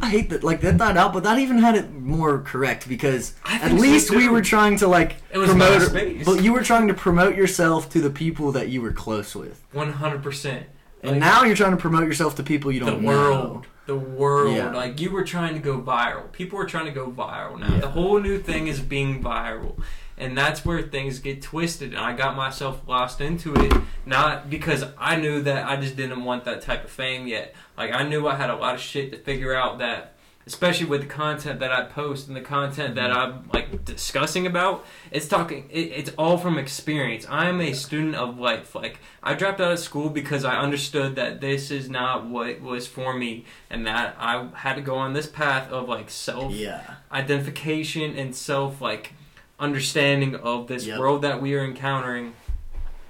I hate that like that died out, but that even had it more correct because at think so, least we were trying to like It was promote. MySpace. But you were trying to promote yourself to the people that you were close with, One hundred percent. and Like, now you're trying to promote yourself to people you don't know the world, know. The world. Yeah. Like you were trying to go viral. People were trying to go viral now. Yeah. The whole new thing is being viral. And that's where things get twisted. And I got myself lost into it, not because I knew that I just didn't want that type of fame yet. Like I knew I had a lot of shit to figure out that especially with the content that I post and the content that mm-hmm. I'm like discussing about, it's talking. It, it's all from experience. I am a student of life. Like I dropped out of school because I understood that this is not what was for me, and that I had to go on this path of like self Yeah, identification and self like understanding of this Yep. world that we are encountering.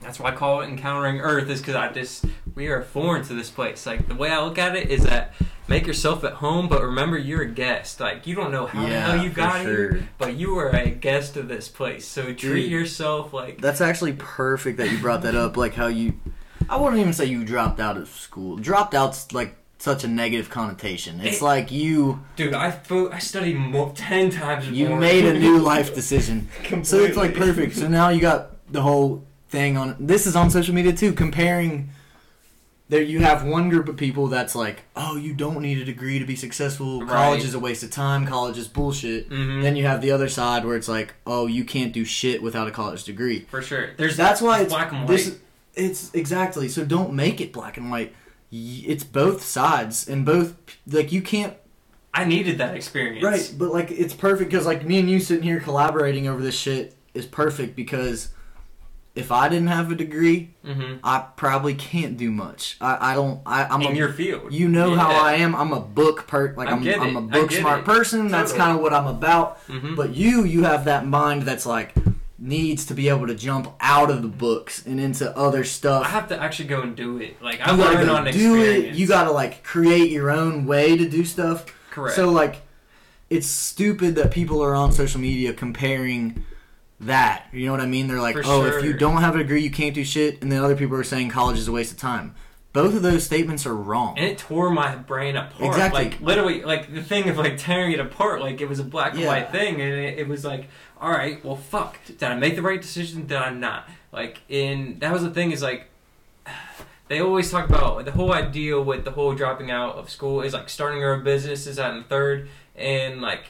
That's why I call it encountering Earth, is because I just we are foreign to this place. Like the way I look at it is that make yourself at home, but remember you're a guest. Like you don't know how the hell you got sure. here, but you are a guest of this place. So treat Dude. yourself like That's actually perfect that you brought that up. Like how you, I wouldn't even say you dropped out of school. Dropped out's like such a negative connotation. It's It- like you Dude, I fo- I studied more, ten times. you more. made a new life decision. So it's like perfect. So now you got the whole thing on. This is on social media too. Comparing. There you have one group of people that's like, oh, you don't need a degree to be successful. College Right. is a waste of time. College is bullshit. Mhm. Then you have the other side where it's like, oh, you can't do shit without a college degree. for sure. There's That's why it's black and white. This, it's exactly so. Don't make it black and white. It's both sides and both like you can't I needed that experience. right, but like it's perfect because like me and you sitting here collaborating over this shit is perfect because if I didn't have a degree, Mm-hmm. I probably can't do much. I, I don't. I, I'm In a, your field. you know how I am. I'm a book per like I'm, I'm a book smart it. person. That's kind of what I'm about. Mhm. But you, you have that mind that's like needs to be able to jump out of the books and into other stuff. I have to actually go and do it. Like I you gotta learn on do experience. it. You gotta like create your own way to do stuff. correct. So like, it's stupid that people are on social media comparing that. You know what I mean? They're like, For oh, if you don't have a degree, you can't do shit, and then other people are saying college is a waste of time. Both of those statements are wrong. and it tore my brain apart. Exactly. Like literally, like the thing of like tearing it apart. Like it was a black and Yeah. white thing, and it, it was like, all right, well, fuck. Did I make the right decision? Did I not? like in that was the thing is like they always talk about the whole idea with the whole dropping out of school is like starting your own business is that in third and like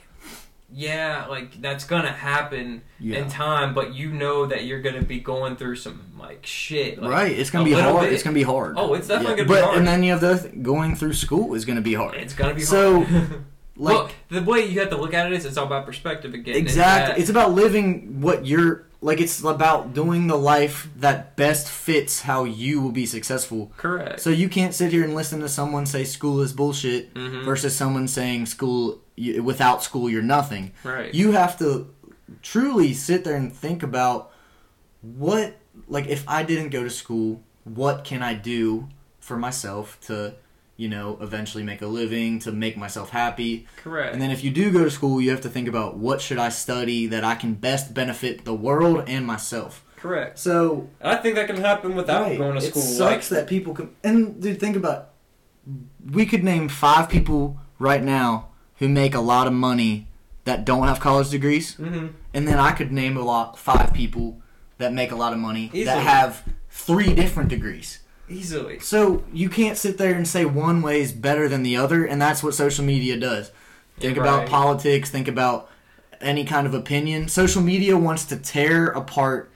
yeah like that's gonna happen Yeah. in time but you know that you're gonna be going through some like shit like, right. It's gonna be hard. bit. It's gonna be hard. Oh, it's definitely gonna be hard. but. And then you have the th- going through school is gonna be hard. it's gonna be So, hard. Like well, the way you have to look at it is it's all about perspective again. Exactly, that- it's about living what you're like. It's about doing the life that best fits how you will be successful. correct. So you can't sit here and listen to someone say school is bullshit Mhm. versus someone saying school you, without school you're nothing. right. You have to truly sit there and think about what like if I didn't go to school, what can I do for myself to, you know, eventually make a living, to make myself happy. correct. And then if you do go to school, you have to think about what should I study that I can best benefit the world and myself. correct. So I think that can happen without Right. going to school. It sucks that people can. And dude, think about. We could name five people right now who make a lot of money that don't have college degrees, hmm and then I could name a lot five people that make a lot of money Easily. that have three different degrees. Easily. So you can't sit there and say one way is better than the other, and that's what social media does. Think about politics. Think about any kind of opinion. Social media wants to tear apart.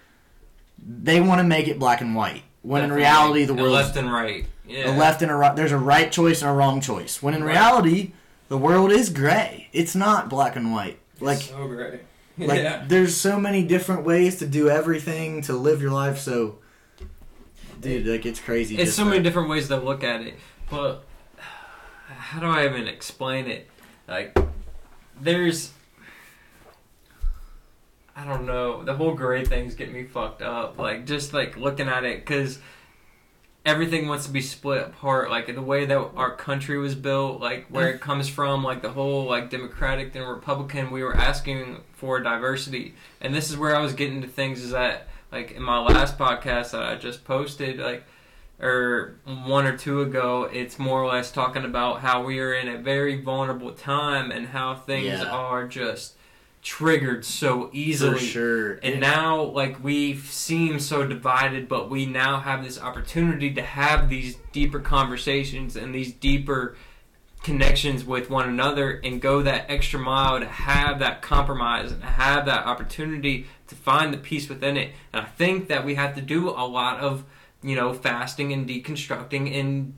They want to make it black and white. When in reality, the world left and right. Yeah. a left and a right. There's a right choice and a wrong choice. When in Right. reality, the world is gray. It's not black and white. Like so great. like yeah. there's so many different ways to do everything to live your life. So, dude, like it's crazy. It's just so many different ways to look at it, but how do I even explain it? Like, there's, I don't know. The whole gray things get me fucked up. Like, just like looking at it, because everything wants to be split apart. Like the way that our country was built, like where it comes from, like the whole like Democratic and Republican. We were asking for diversity, and this is where I was getting to things. Is that like in my last podcast that I just posted, like or one or two ago, it's more or less talking about how we are in a very vulnerable time and how things Yeah. are just triggered so for easily. sure. And It- now, like, we seem so divided, but we now have this opportunity to have these deeper conversations and these deeper connections with one another and go that extra mile to have that compromise and have that opportunity to find the peace within it. And I think that we have to do a lot of, you know, fasting and deconstructing and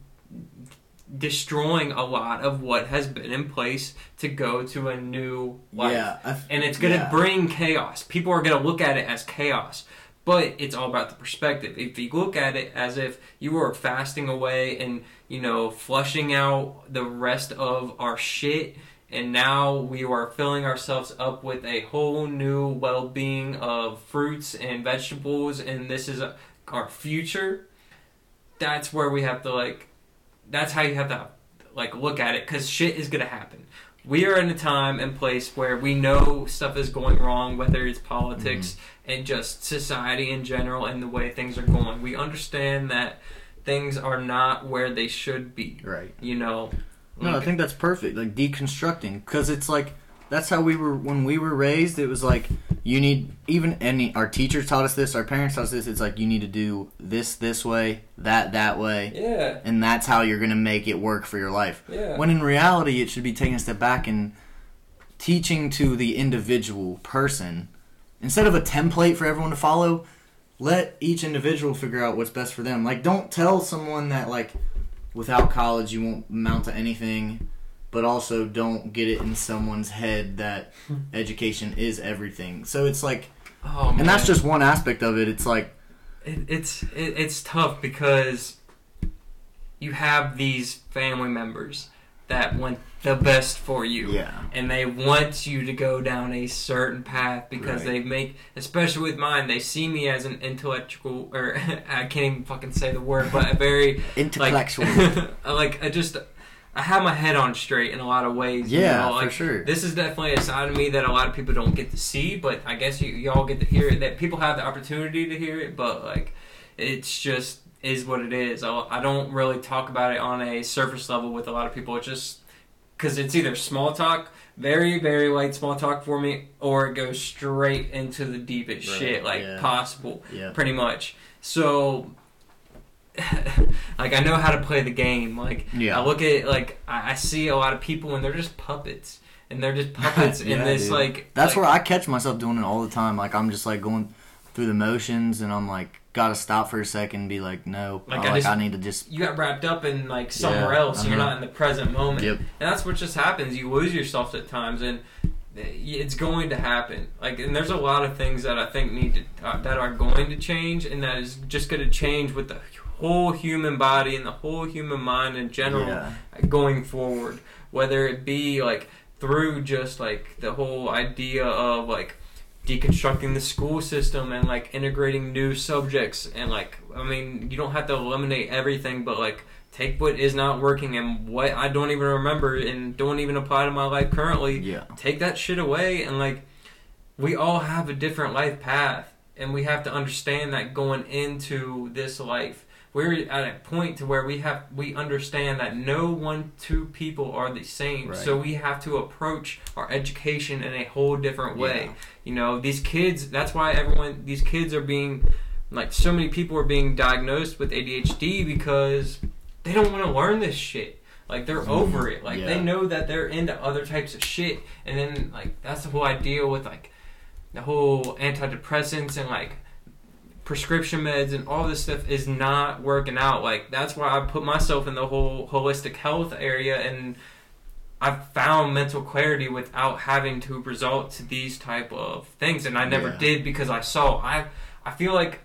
destroying a lot of what has been in place to go to a new life yeah, th- and it's going to yeah. bring chaos. People are going to look at it as chaos, but it's all about the perspective. If you look at it as if you were fasting away and you know flushing out the rest of our shit, and now we are filling ourselves up with a whole new well-being of fruits and vegetables, and this is a, our future. That's where we have to like. That's how you have to like look at it because shit is gonna happen we are in a time and place where we know stuff is going wrong, whether it's politics mm-hmm. and just society in general and the way things are going. We understand that things are not where they should be. right. You know. No, I think that's perfect. Like deconstructing, because it's like that's how we were when we were raised. It was like you need even any our teachers taught us this, our parents taught us this. It's like you need to do this this way, that that way, yeah, and that's how you're gonna make it work for your life. yeah. When in reality, it should be taking a step back and teaching to the individual person instead of a template for everyone to follow. Let each individual figure out what's best for them. Like, don't tell someone that like without college you won't amount to anything, but also don't get it in someone's head that hmm. education is everything. So it's like, oh, man. and that's just one aspect of it. It's like, it, it's it, it's tough because you have these family members that want the best for you. yeah, and they want you to go down a certain path because Right. they make especially with mine they see me as an intellectual or i can't even fucking say the word but a very intellectual. like i just i have my head on straight in a lot of ways you yeah, know, for sure. this is definitely a side of me that a lot of people don't get to see but i guess you y'all get to hear it that people have the opportunity to hear it but like it's just is what it is I, I don't really talk about it on a surface level with a lot of people it's just because it's either small talk, very very light small talk for me, or it goes straight into the deepest Right, shit like yeah. possible, Yeah. pretty much. So. like I know how to play the game. Like Yeah. I look at like I, I see a lot of people and they're just puppets, and they're just puppets in this dude. like. That's like, where I catch myself doing it all the time. Like I'm just like going through the motions, and I'm like, gotta stop for a second and be like, no, Like, like, I I, just- need to just. you got wrapped up in like somewhere Yeah, else and you're uh-huh. not in the present moment Yep. and that's what just happens you lose yourself at times and it's going to happen like and there's a lot of things that i think need to uh, that are going to change and that is just going to change with the whole human body and the whole human mind in general Yeah. going forward whether it be like through just like the whole idea of like deconstructing the school system and like integrating new subjects and like i mean you don't have to eliminate everything but like take what is not working and what i don't even remember and don't even apply to my life currently Yeah. take that shit away and like we all have a different life path and we have to understand that going into this life we're at a point to where we have we understand that no one two people are the same Right. so we have to approach our education in a whole different way Yeah. you know these kids that's why everyone these kids are being like so many people are being diagnosed with ADHD because they don't want to learn this shit like they're over it like they Mm-hmm. Know that they're into other types of shit and then like that's the whole idea with like the whole antidepressants and like prescription meds and all this stuff is not working out like that's why i put myself in the whole holistic health area and i've found mental clarity without having to resort to these type of things and i never Yeah. did because i saw i i feel like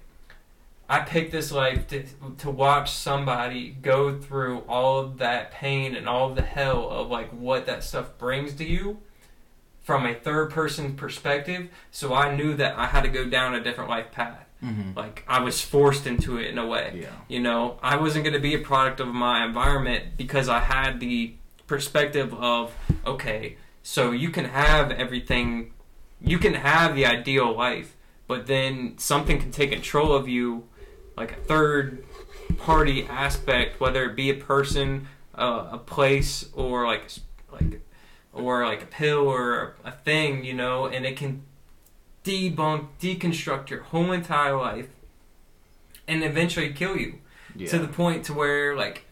i picked this life to, to watch somebody go through all of that pain and all of the hell of like what that stuff brings to you from a third person perspective so i knew that i had to go down a different life path hmm like I was forced into it in a way. Yeah. You know, I wasn't going to be a product of my environment because I had the perspective of okay, so you can have everything, you can have the ideal life, but then something can take control of you, like a third party aspect, whether it be a person, uh, a place, or like like or like a pill or a thing, you know, and it can debunk, deconstruct your whole entire life, and eventually kill you Yeah. to the point to where like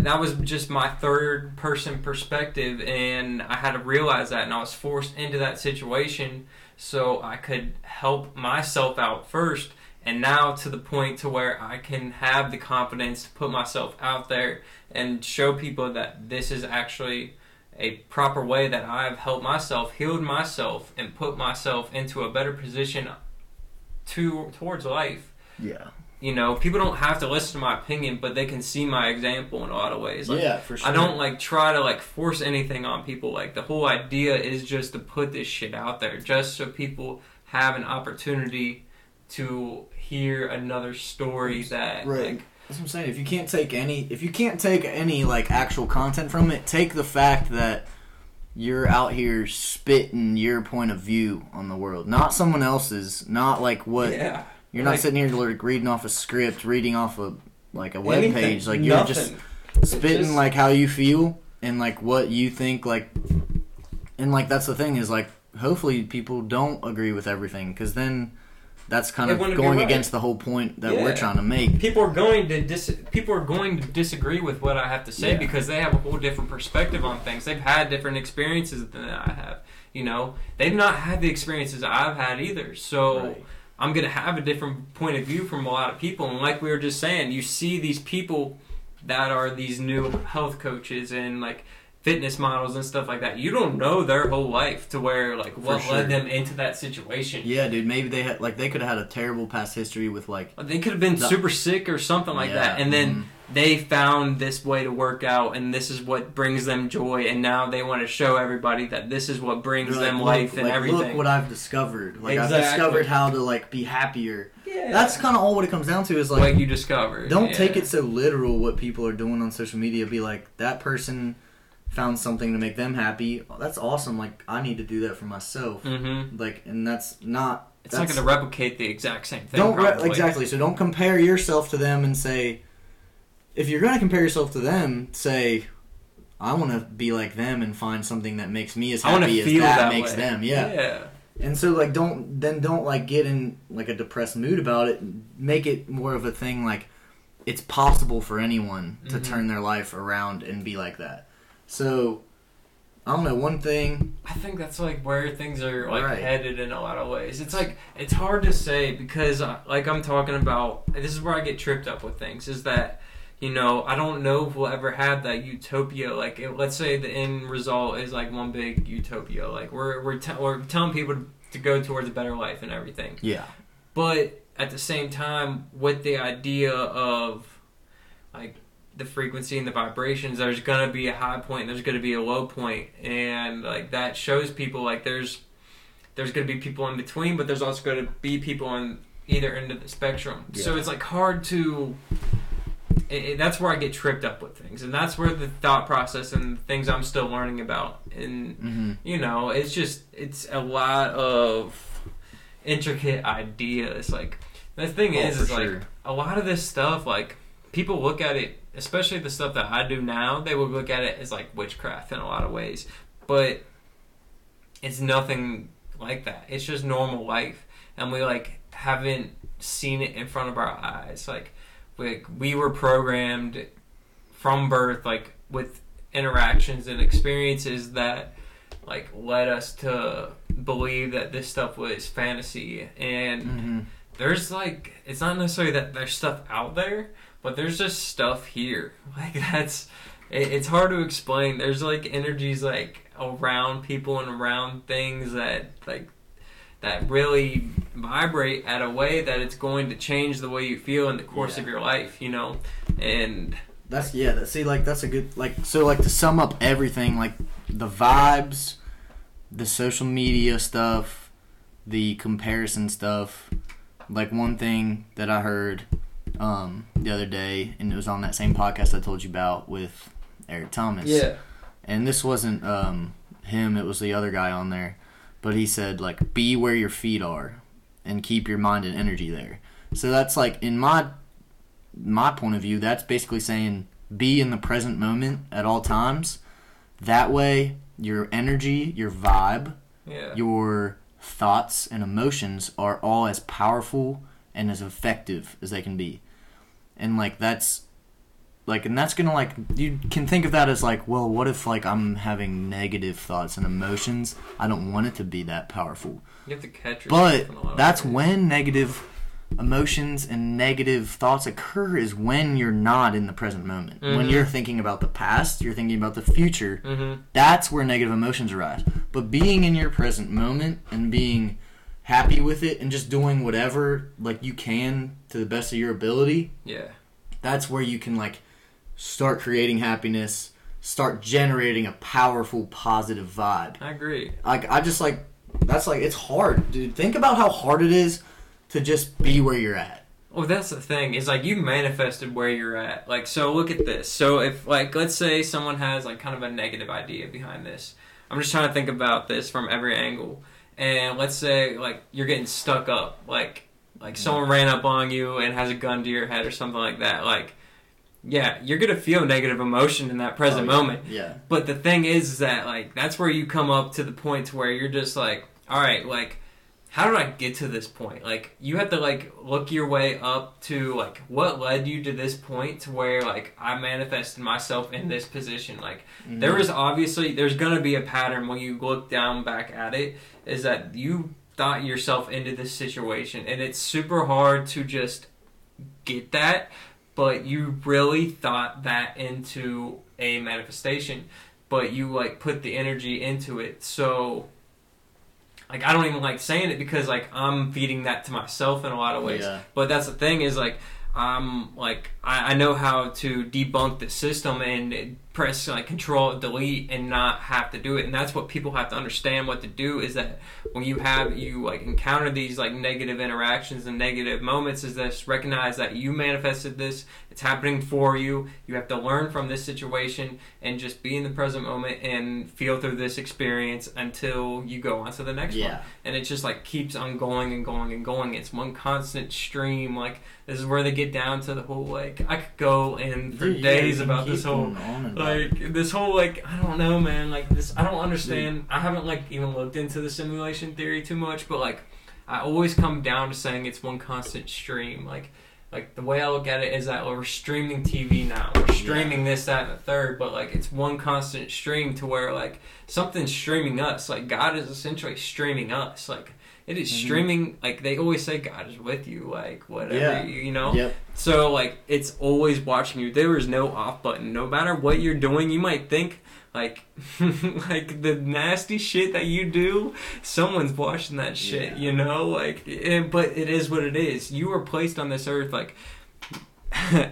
that was just my third person perspective, and I had to realize that, and I was forced into that situation so I could help myself out first. And now to the point to where I can have the confidence to put myself out there and show people that this is actually a proper way that I've helped myself, healed myself, and put myself into a better position to towards life. yeah. You know, people don't have to listen to my opinion, but they can see my example in a lot of ways. Like, yeah, for sure. I don't like try to like force anything on people. Like the whole idea is just to put this shit out there, just so people have an opportunity to hear another story that Right. like That's what I'm saying. If you can't take any, if you can't take any like actual content from it, take the fact that you're out here spitting your point of view on the world, not someone else's. Not like what yeah. you're not Like- sitting here like reading off a script, reading off a like a web page. Like you're just spitting just- like how you feel and like what you think like and like that's the thing is like hopefully people don't agree with everything because then that's kind of going right. against the whole point that Yeah. we're trying to make people are going to dis- people are going to disagree with what I have to say Yeah. because they have a whole different perspective on things. They've had different experiences than I have. You know, they've not had the experiences I've had either. So Right. I'm gonna have a different point of view from a lot of people. And like we were just saying, you see these people that are these new health coaches and like fitness models and stuff like that. You don't know their whole life to where like what sure. led them into that situation. yeah dude maybe they had like they could have had a terrible past history with like They could have been No. super sick or something like Yeah, that, and then mhm. they found this way to work out, and this is what brings them joy, and now they want to show everybody that this is what brings like, them look- life and like, everything. look what i've discovered like Exactly. i've discovered how to like be happier yeah. that's kind of all what it comes down to is like, like you discover. don't yeah. take it so literal what people are doing on social media be like that person found something to make them happy that's awesome like i need to do that for myself Mm-hmm. like and that's not It's not going to replicate the exact same thing. don't re- exactly so don't compare yourself to them and say if you're going to compare yourself to them say I want to be like them and find something that makes me as I want to happy as that, that makes way. them. Yeah. yeah. And so like don't then don't like get in like a depressed mood about it. Make it more of a thing like it's possible for anyone to Mhm. turn their life around and be like that. So I don't know, one thing I think that's like where things are like Right. headed in a lot of ways. It's like it's hard to say because uh, like I'm talking about this is where I get tripped up with things is that you know I don't know if we'll ever have that utopia like it, let's say the end result is like one big utopia like we're we're, te- we're telling people to, to go towards a better life and everything Yeah. but at the same time with the idea of like the frequency and the vibrations there's gonna be a high point there's gonna be a low point and like that shows people like there's there's gonna be people in between but there's also gonna be people on either end of the spectrum so it's like hard to it, it- that's where I get tripped up with things, and that's where the thought process and things I'm still learning about. And hmm you know, it's just it's a lot of intricate ideas. Like the thing Oh, is, is like a lot of this stuff. Like people look at it, especially the stuff that I do now. They would look at it as like witchcraft in a lot of ways, but it's nothing like that. It's just normal life, and we like haven't seen it in front of our eyes. Like we we were programmed from birth, like with interactions and experiences that like led us to believe that this stuff was fantasy and hmm there's like it's not necessarily that there's stuff out there but there's just stuff here like that's it, it's hard to explain there's like energies like around people and around things that like that really vibrate at a way that it's going to change the way you feel in the course Yeah. of your life you know and That's yeah. That, see, like that's a good like. So like to sum up everything, like the vibes, the social media stuff, the comparison stuff. Like one thing that I heard um, the other day, and it was on that same podcast I told you about with Eric Thomas. Yeah. And this wasn't um, him; it was the other guy on there. But he said like, "Be where your feet are, and keep your mind and energy there." So that's like in my my point of view, that's basically saying be in the present moment at all times. That way, your energy, your vibe, yeah your thoughts and emotions are all as powerful and as effective as they can be. And like that's like and that's gonna like you can think of that as like, well, what if like I'm having negative thoughts and emotions? I don't want it to be that powerful. you have to catch But that's when negative emotions and negative thoughts occur is when you're not in the present moment. When Mhm. you're thinking about the past, you're thinking about the future. Mhm. That's where negative emotions arise. But being in your present moment and being happy with it and just doing whatever like you can to the best of your ability, yeah that's where you can like start creating happiness, start generating a powerful positive vibe I agree like I just like that's like it's hard, dude. Think about how hard it is to just be where you're at. Well, that's the thing. Is like you manifested where you're at. Like, so look at this. So if like let's say someone has like kind of a negative idea behind this. I'm just trying to think about this from every angle. And let's say like you're getting stuck up, like like mm-hmm. someone ran up on you and has a gun to your head or something like that. Like, yeah, you're gonna feel negative emotion in that present Oh, yeah. moment. Yeah. But the thing is, is that like that's where you come up to the point to where you're just like, all right, like how did I get to this point? Like you have to like look your way up to like what led you to this point to where like I manifested myself in this position. Like mm-hmm. there was obviously there's gonna be a pattern when you look down back at it is that you thought yourself into this situation and it's super hard to just get that but you really thought that into a manifestation but you like put the energy into it so like i don't even like saying it because like i'm feeding that to myself in a lot of ways Yeah. but that's the thing is like i'm like I, I know how to debunk the system and press like control delete and not have to do it and that's what people have to understand what to do is that when you have you like encounter these like negative interactions and negative moments is this recognize that you manifested this it's happening for you. You have to learn from this situation and just be in the present moment and feel through this experience until you go on to the next one. And it just like keeps on going and going and going. It's one constant stream. Like this is where they get down to the whole like i could go in for Dude, days can about this whole going on and like like this whole like I don't know, man. Like this, I don't understand. I haven't like even looked into the simulation theory too much, but like I always come down to saying it's one constant stream. Like like the way I look at it is that we're streaming TV now. We're streaming this, that, and the third, but like it's one constant stream to where like something's streaming us. Like God is essentially streaming us. Like it is Mhm. streaming. Like they always say, God is with you. Like whatever Yeah. you, you know. Yep. So like it's always watching you. There is no off button. No matter what you're doing, you might think like like the nasty shit that you do, someone's watching that shit, Yeah. you know? Like it, but it is what it is. You were placed on this earth like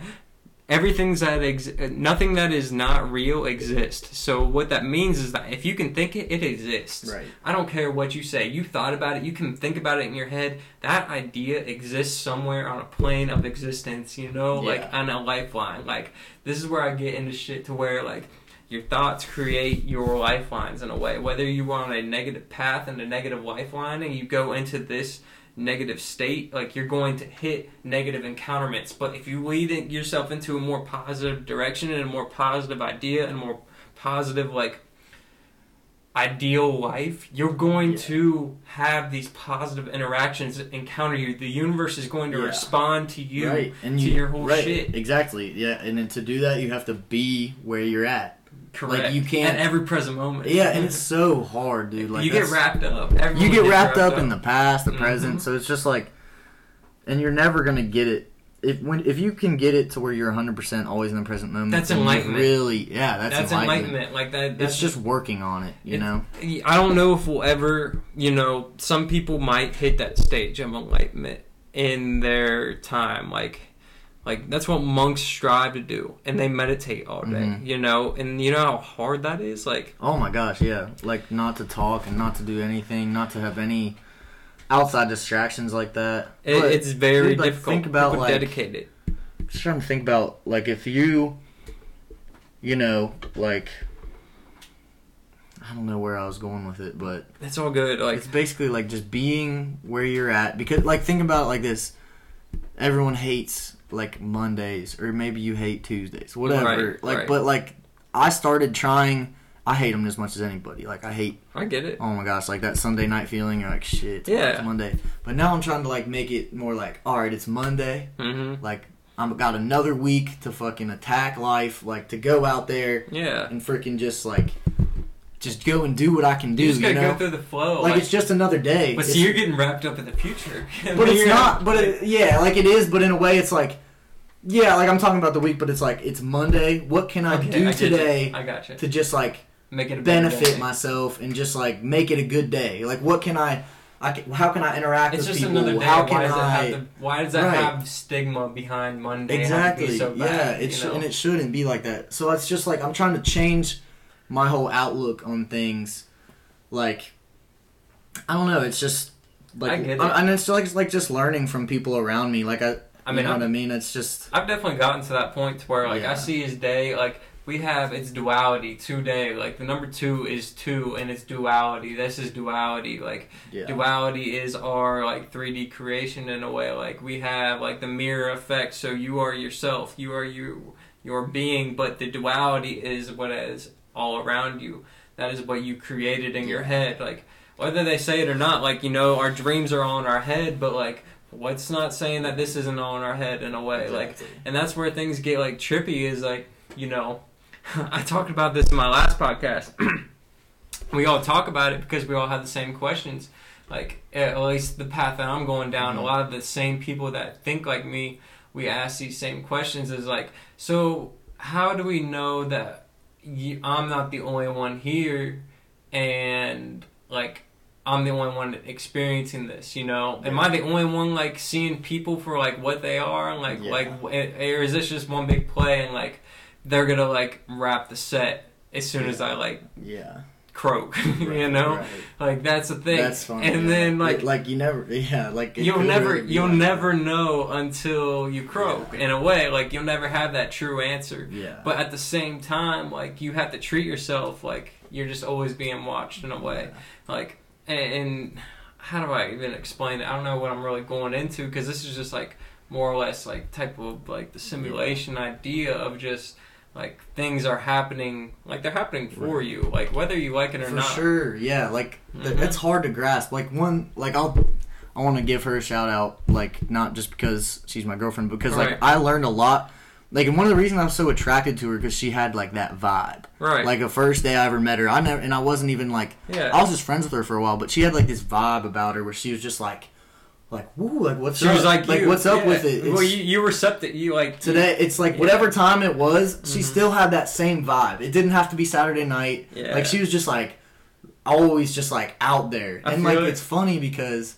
everything's that ex- nothing that is not real exists. So what that means is that if you can think it, it exists. Right. I don't care what you say. You thought about it. You can think about it in your head. That idea exists somewhere on a plane of existence. You know, like on a lifeline. Like this is where I get into shit to where like your thoughts create your lifelines in a way. Whether you are on a negative path and a negative lifeline, and you go into this negative state, like you're going to hit negative encounterments. But if you lead yourself into a more positive direction and a more positive idea and a more positive like ideal life, you're going Yeah. to have these positive interactions encounter you. The universe is going to Yeah. respond to you right. And to you, your whole right. shit. Exactly. Yeah. And then to do that, you have to be where you're at. Correct. you can't- at every present moment. Yeah, and it's so hard, dude. Like you get wrapped up. Everyone you get gets wrapped up in the past, the Mhm. present. So it's just like, and you're never gonna get it. If when if you can get it to where you're 100 percent always in the present moment, That's enlightenment. Really, yeah, that's, That's, enlightenment. enlightenment. Like that. That's It's just working on it, you It's- know. I don't know if we'll ever, you know, some people might hit that stage of enlightenment in their time. Like, like that's what monks strive to do, and they meditate all day. Mhm. You know, and you know how hard that is. Like, Oh my gosh, yeah. Like not to talk and not to do anything, not to have any outside distractions like that. it, it's very dude, like, difficult. Think about People like dedicate it. just trying to think about like if you you know, like I don't know where I was going with it, but It's all good. Like, it's basically like just being where you're at because like think about it like this everyone hates like mondays or maybe you hate tuesdays whatever Right, like right. but like i started trying i hate them as much as anybody like i hate I get it. oh my gosh like that sunday night feeling you're like shit Yeah. monday but now i'm trying to like make it more like all right it's monday Mm-hmm. like i'm got another week to fucking attack life like to go out there Yeah. and freaking just like just go and do what i can do You just gotta know go through the flow. like, Like, it's just another day. but It's- see, you're getting wrapped up in the future. but it's not. But it, yeah, like it is. But in a way, it's like, yeah, like I'm talking about the week. But it's like it's Monday. What can I Okay, do I you. today I got you. to just like Make it a benefit myself and just like make it a good day? Like what can I? I can, how can I interact It's with just people? another day. How why can does I? it Why does that Right. have stigma behind Monday? exactly. Have to be so yeah, bad, it you sh- know? and it shouldn't be like that. So it's just like I'm trying to change my whole outlook on things. Like I don't know. It's just like I it. and it's like it's like just learning from people around me. Like I, I you mean, know I'm- what I mean. It's just I've definitely gotten to that point where like Yeah. I see his day like we have it's duality today. like the number two is two and it's duality this is duality like yeah. duality is our like 3D creation in a way like we have like the mirror effect so you are yourself you are you your being but the duality is what is all around you. That is what you created in your head. Like whether they say it or not like you know our dreams are all in our head but like what's not saying that this isn't all in our head in a way? Like and that's where things get like trippy is like you know i talked about this in my last podcast. We all talk about it because we all have the same questions. Like at least the path that i'm going down Mhm. a lot of the same people that think like me we ask these same questions is like so how do we know that i'm not the only one here and like I'm the only one experiencing this, you know. Am I the only one like seeing people for like what they are, and like Yeah. like, eh, or is this just one big play and like they're gonna like wrap the set as soon as I like yeah. Croak, you know? right. Like that's the thing. That's funny. and yeah. then like like you never, yeah, like you'll never really you'll like never know until you croak. Yeah. In a way, like you'll never have that true answer. Yeah, But at the same time, like you have to treat yourself like you're just always being watched in a way. Like and, and how do I even explain it? I don't know what I'm really going into because this is just like more or less like type of like the simulation idea of just like things are happening like they're happening for you like whether you like it or For not sure, yeah. Like th- Mhm. it's hard to grasp. Like one, like I'll, I want to give her a shout out. Like not just because she's my girlfriend, because Right. like I learned a lot. Like and one of the reasons I was so attracted to her because she had like that vibe. right Like the first day I ever met her, I never, and I wasn't even like yeah I was just friends with her for a while, but she had like this vibe about her where she was just like, like woo, like what's she up? was like you. what's up Yeah. with it? well It's- you, you recepted you like today it's like Yeah. whatever time it was she Mhm. still had that same vibe it didn't have to be saturday night Yeah. like she was just like always just like out there I and like it. it's funny because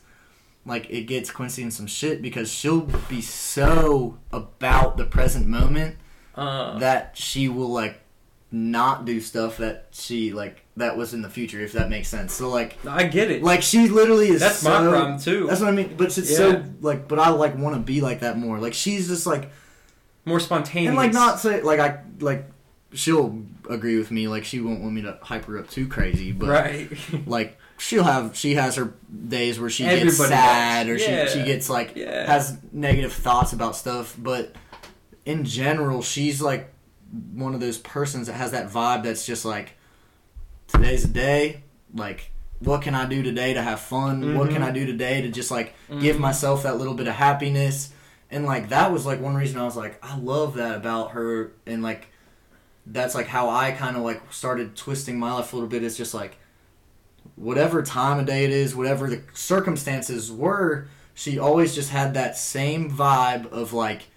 like it gets quincy in some shit because she'll be so about the present moment uh, that she will like not do stuff that she like that was in the future if that makes sense so like I get it like she literally is that's so, my problem too that's what i mean but it's Yeah. so like but i like want to be like that more like she's just like more spontaneous and like not say like I like she'll agree with me. Like she won't want me to hype her up too crazy, but right like she'll have she has her days where she gets sad does. or Yeah. she she gets like Yeah. has negative thoughts about stuff. But in general, she's like one of those persons that has that vibe that's just like today's a day. Like what can I do today to have fun? What can Mhm. I do today to just like give Mhm. myself that little bit of happiness? And like that was like one reason I was like I love that about her and like that's like how I kind of like started twisting my life a little bit. It's just like whatever time of day it is, whatever the circumstances were, she always just had that same vibe of like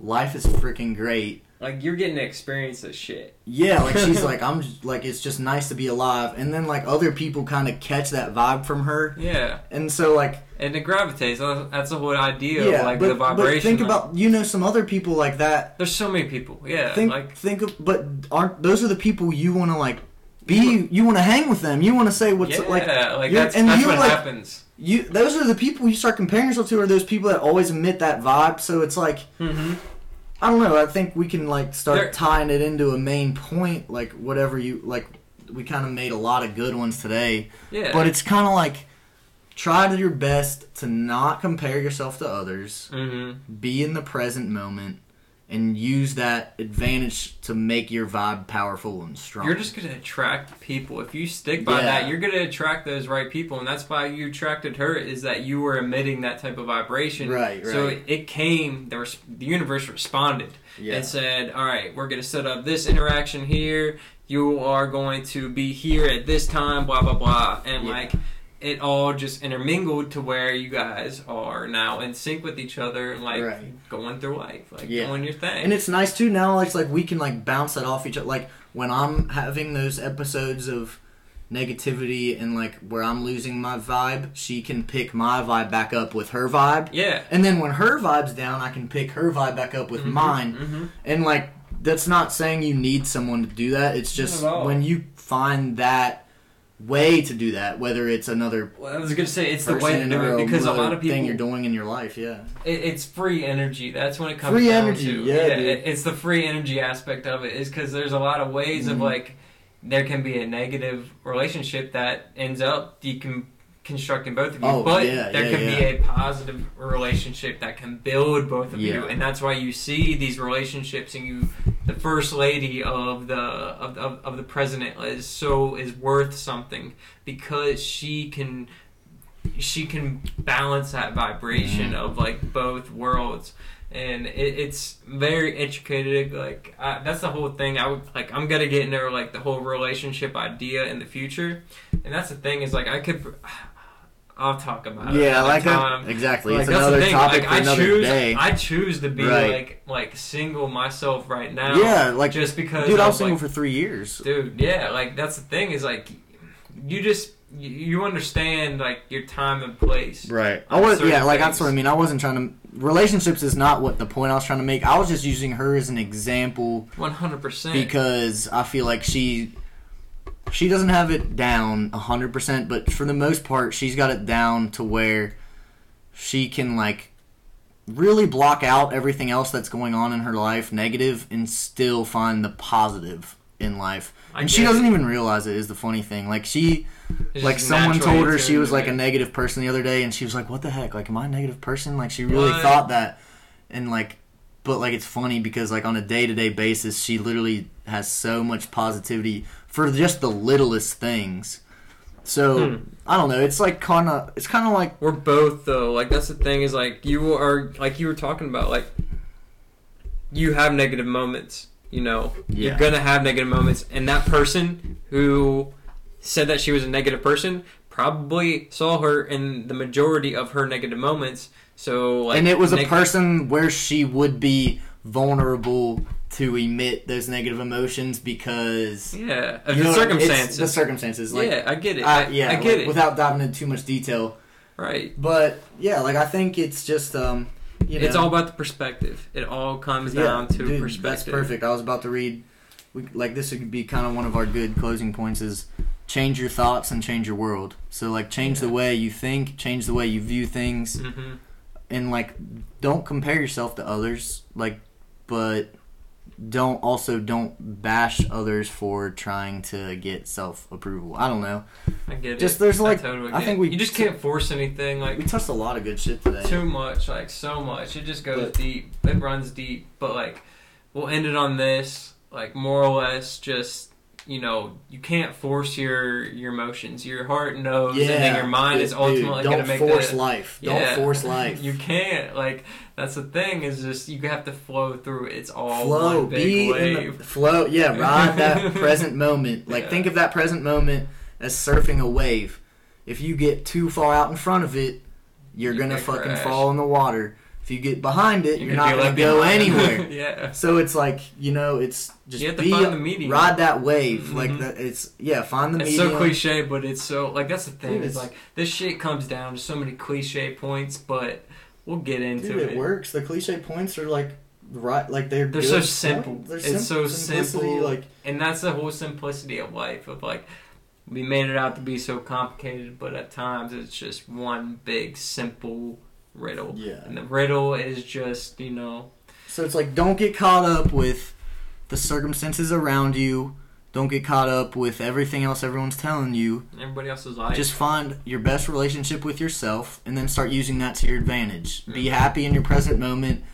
life is freaking great. Like you're getting to experience this shit Yeah, like she's like I'm just, like it's just nice to be alive. And then like other people kind of catch that vibe from her. yeah And so like and it gravitates That's- the whole idea yeah, of like but, the vibration but think like- about you know some other people like that. there's so many people yeah Think like think of but aren't those are the people you want to like be you want to hang with them. You want to say what's yeah like like that's, and that's you're what like- happens you those are the people you start comparing yourself to are those people that always emit that vibe so it's like mm-hmm. I don't know i think we can like start There- tying it into a main point like whatever you like we kind of made a lot of good ones today. Yeah. But it's kind of like try to your best to not compare yourself to others. Mm-hmm. be in the present moment and use that advantage to make your vibe powerful and strong You're just gonna attract people if you stick by Yeah. that. You're gonna attract those right people, and that's why you attracted her. Is that you were emitting that type of vibration, Right, So right. it, it came. The, res- the universe responded yeah and said, "All right, we're gonna set up this interaction here. You are going to be here at this time. Blah blah blah." And Yeah. like, it all just intermingled to where you guys are now in sync with each other, like Right. going through life, like Yeah. doing your thing. And it's nice too now. It's like we can like bounce that off each other. Like when I'm having those episodes of negativity and like where I'm losing my vibe, she can pick my vibe back up with her vibe. yeah. And then when her vibe's down, I can pick her vibe back up with Mhm, mine. mhm. And like that's not saying you need someone to do that. It's just Not at all. when you find that way to do that, whether it's another Well, I was gonna say it's the way to do it because a lot of people thing you're doing in your life. Yeah. It, it's free energy. That's when it comes Free down energy, to. yeah, dude. it- it's the free energy aspect of it. Is because there's a lot of ways of Mhm. like there can be a negative relationship that ends up decon- constructing both of you, Oh, but yeah, there yeah, can yeah. be a positive relationship that can build both of you, and that's why you see these relationships and you. The first lady of the of, of, of the president is so is worth something because she can she can balance that vibration Mhm. of like both worlds and it, it's very educated. like I, that's the whole thing i would like i'm gonna get into like the whole relationship idea in the future and that's the thing is like i could i'll talk about it Yeah, like time. that. Exactly. Like, it's that's the another thing, topic like, for I another choose, day. I choose to be Right. like like single myself right now. yeah, like just because dude, I was single like, for three years. dude yeah like that's the thing is like you just you, understand like your time and place Right. I was yeah, like things. that's what I mean. I wasn't trying to relationships is not what the point I was trying to make. I was just using her as an example 100% because I feel like she she doesn't have it down 100%, but for the most part she's got it down to where she can like really block out everything else that's going on in her life negative and still find the positive in life. I And she doesn't it. even realize it is the funny thing. Like she It's like someone told her she was like a negative person the other day and she was like what the heck like am i a negative person like she really What? thought that and like but like it's funny because like on a day to day basis, she literally has so much positivity for just the littlest things. So Hmm. I don't know. It's like kind of it's kind of like We're both though. Like that's the thing is like you are like you were talking about like you have negative moments. You know, Yeah. you're gonna have negative moments, and that person who said that she was a negative person probably saw her in the majority of her negative moments. So like, and it was a person where she would be vulnerable to emit those negative emotions because Yeah, of the circumstances. the circumstances. Like, yeah, I get it. I- yeah, I get like, it. Without diving into too much detail, right. but yeah, like I think it's just um, you know, It's all about the perspective. It all comes Yeah, down to dude, perspective. That's perfect. I was about to read, we, like this would be kind of one of our good closing points is change your thoughts and change your world. So like change the way you think, change the way you view things, hmm and like don't compare yourself to others. Like, but don't also don't bash others for trying to get self approval. I don't know. I get it. Just it. there's, like- totally I think it. we- you just can't force anything. Like We touched a lot of good shit today. too much, like so much. It just goes But- deep. It runs deep. But like, we'll end it on this. Like more or less, just you know, you can't force your your emotions. Your heart knows, and then your mind is dude, ultimately don't gonna make force the, life. Yeah. Don't force life. You can't. Like that's the thing. Is just you have to flow through. It's all flow, be in the flow. Yeah, ride that present moment. Like Yeah. think of that present moment as surfing a wave. If you get too far out in front of it, you're You gonna fucking crash. fall in the water. If you get behind it, you're, You're not gonna go anywhere. yeah. So it's like you know, it's just You have to be find the medium. ride that wave. Like Mhm. that. It's yeah, find the It's medium. so cliche, but it's so like that's the thing. Dude, it's- like this shit comes down to so many cliche points, but we'll get into Dude, it, it. works. The cliche points are like right, like they're They're good so simple. They're It's so simple. Like and that's the whole simplicity of life. Of like, we made it out to be so complicated, but at times it's just one big simple riddle. yeah. And the riddle is just you know, So it's like don't get caught up with the circumstances around you. Don't get caught up with everything else everyone's telling you. everybody else's life. Just find your best relationship with yourself and then start using that to your advantage. Be Mhm. happy in your present moment.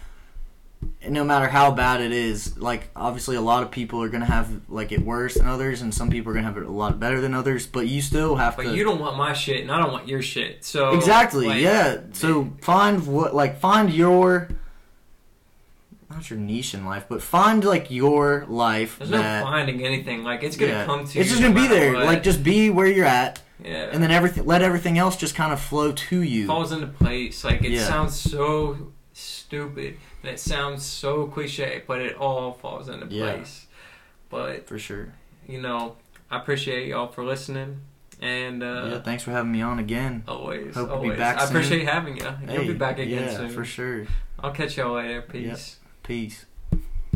No matter how bad it is, like obviously a lot of people are gonna have like it worse than others, and some people are gonna have it a lot better than others. But you still have but to. But you don't want my shit, and I don't want your shit. So Exactly. like, yeah. So find what like find your not your niche in life, but find like your life There's that no finding anything. Like it's gonna yeah. come to you. It's just gonna be there. what. Like just be where you're at, yeah. and then everything let everything else just kind of flow to you. falls into place. Like it Yeah. sounds so stupid and it sounds so cliche, but it all falls into Yeah. place. But For sure. you know, I appreciate y'all for listening, and uh, yeah. Thanks for having me on again. always, Hope to be always. back I soon. appreciate having you. You'll be back again yeah, soon. for sure. I'll catch y'all later. Peace. Peace.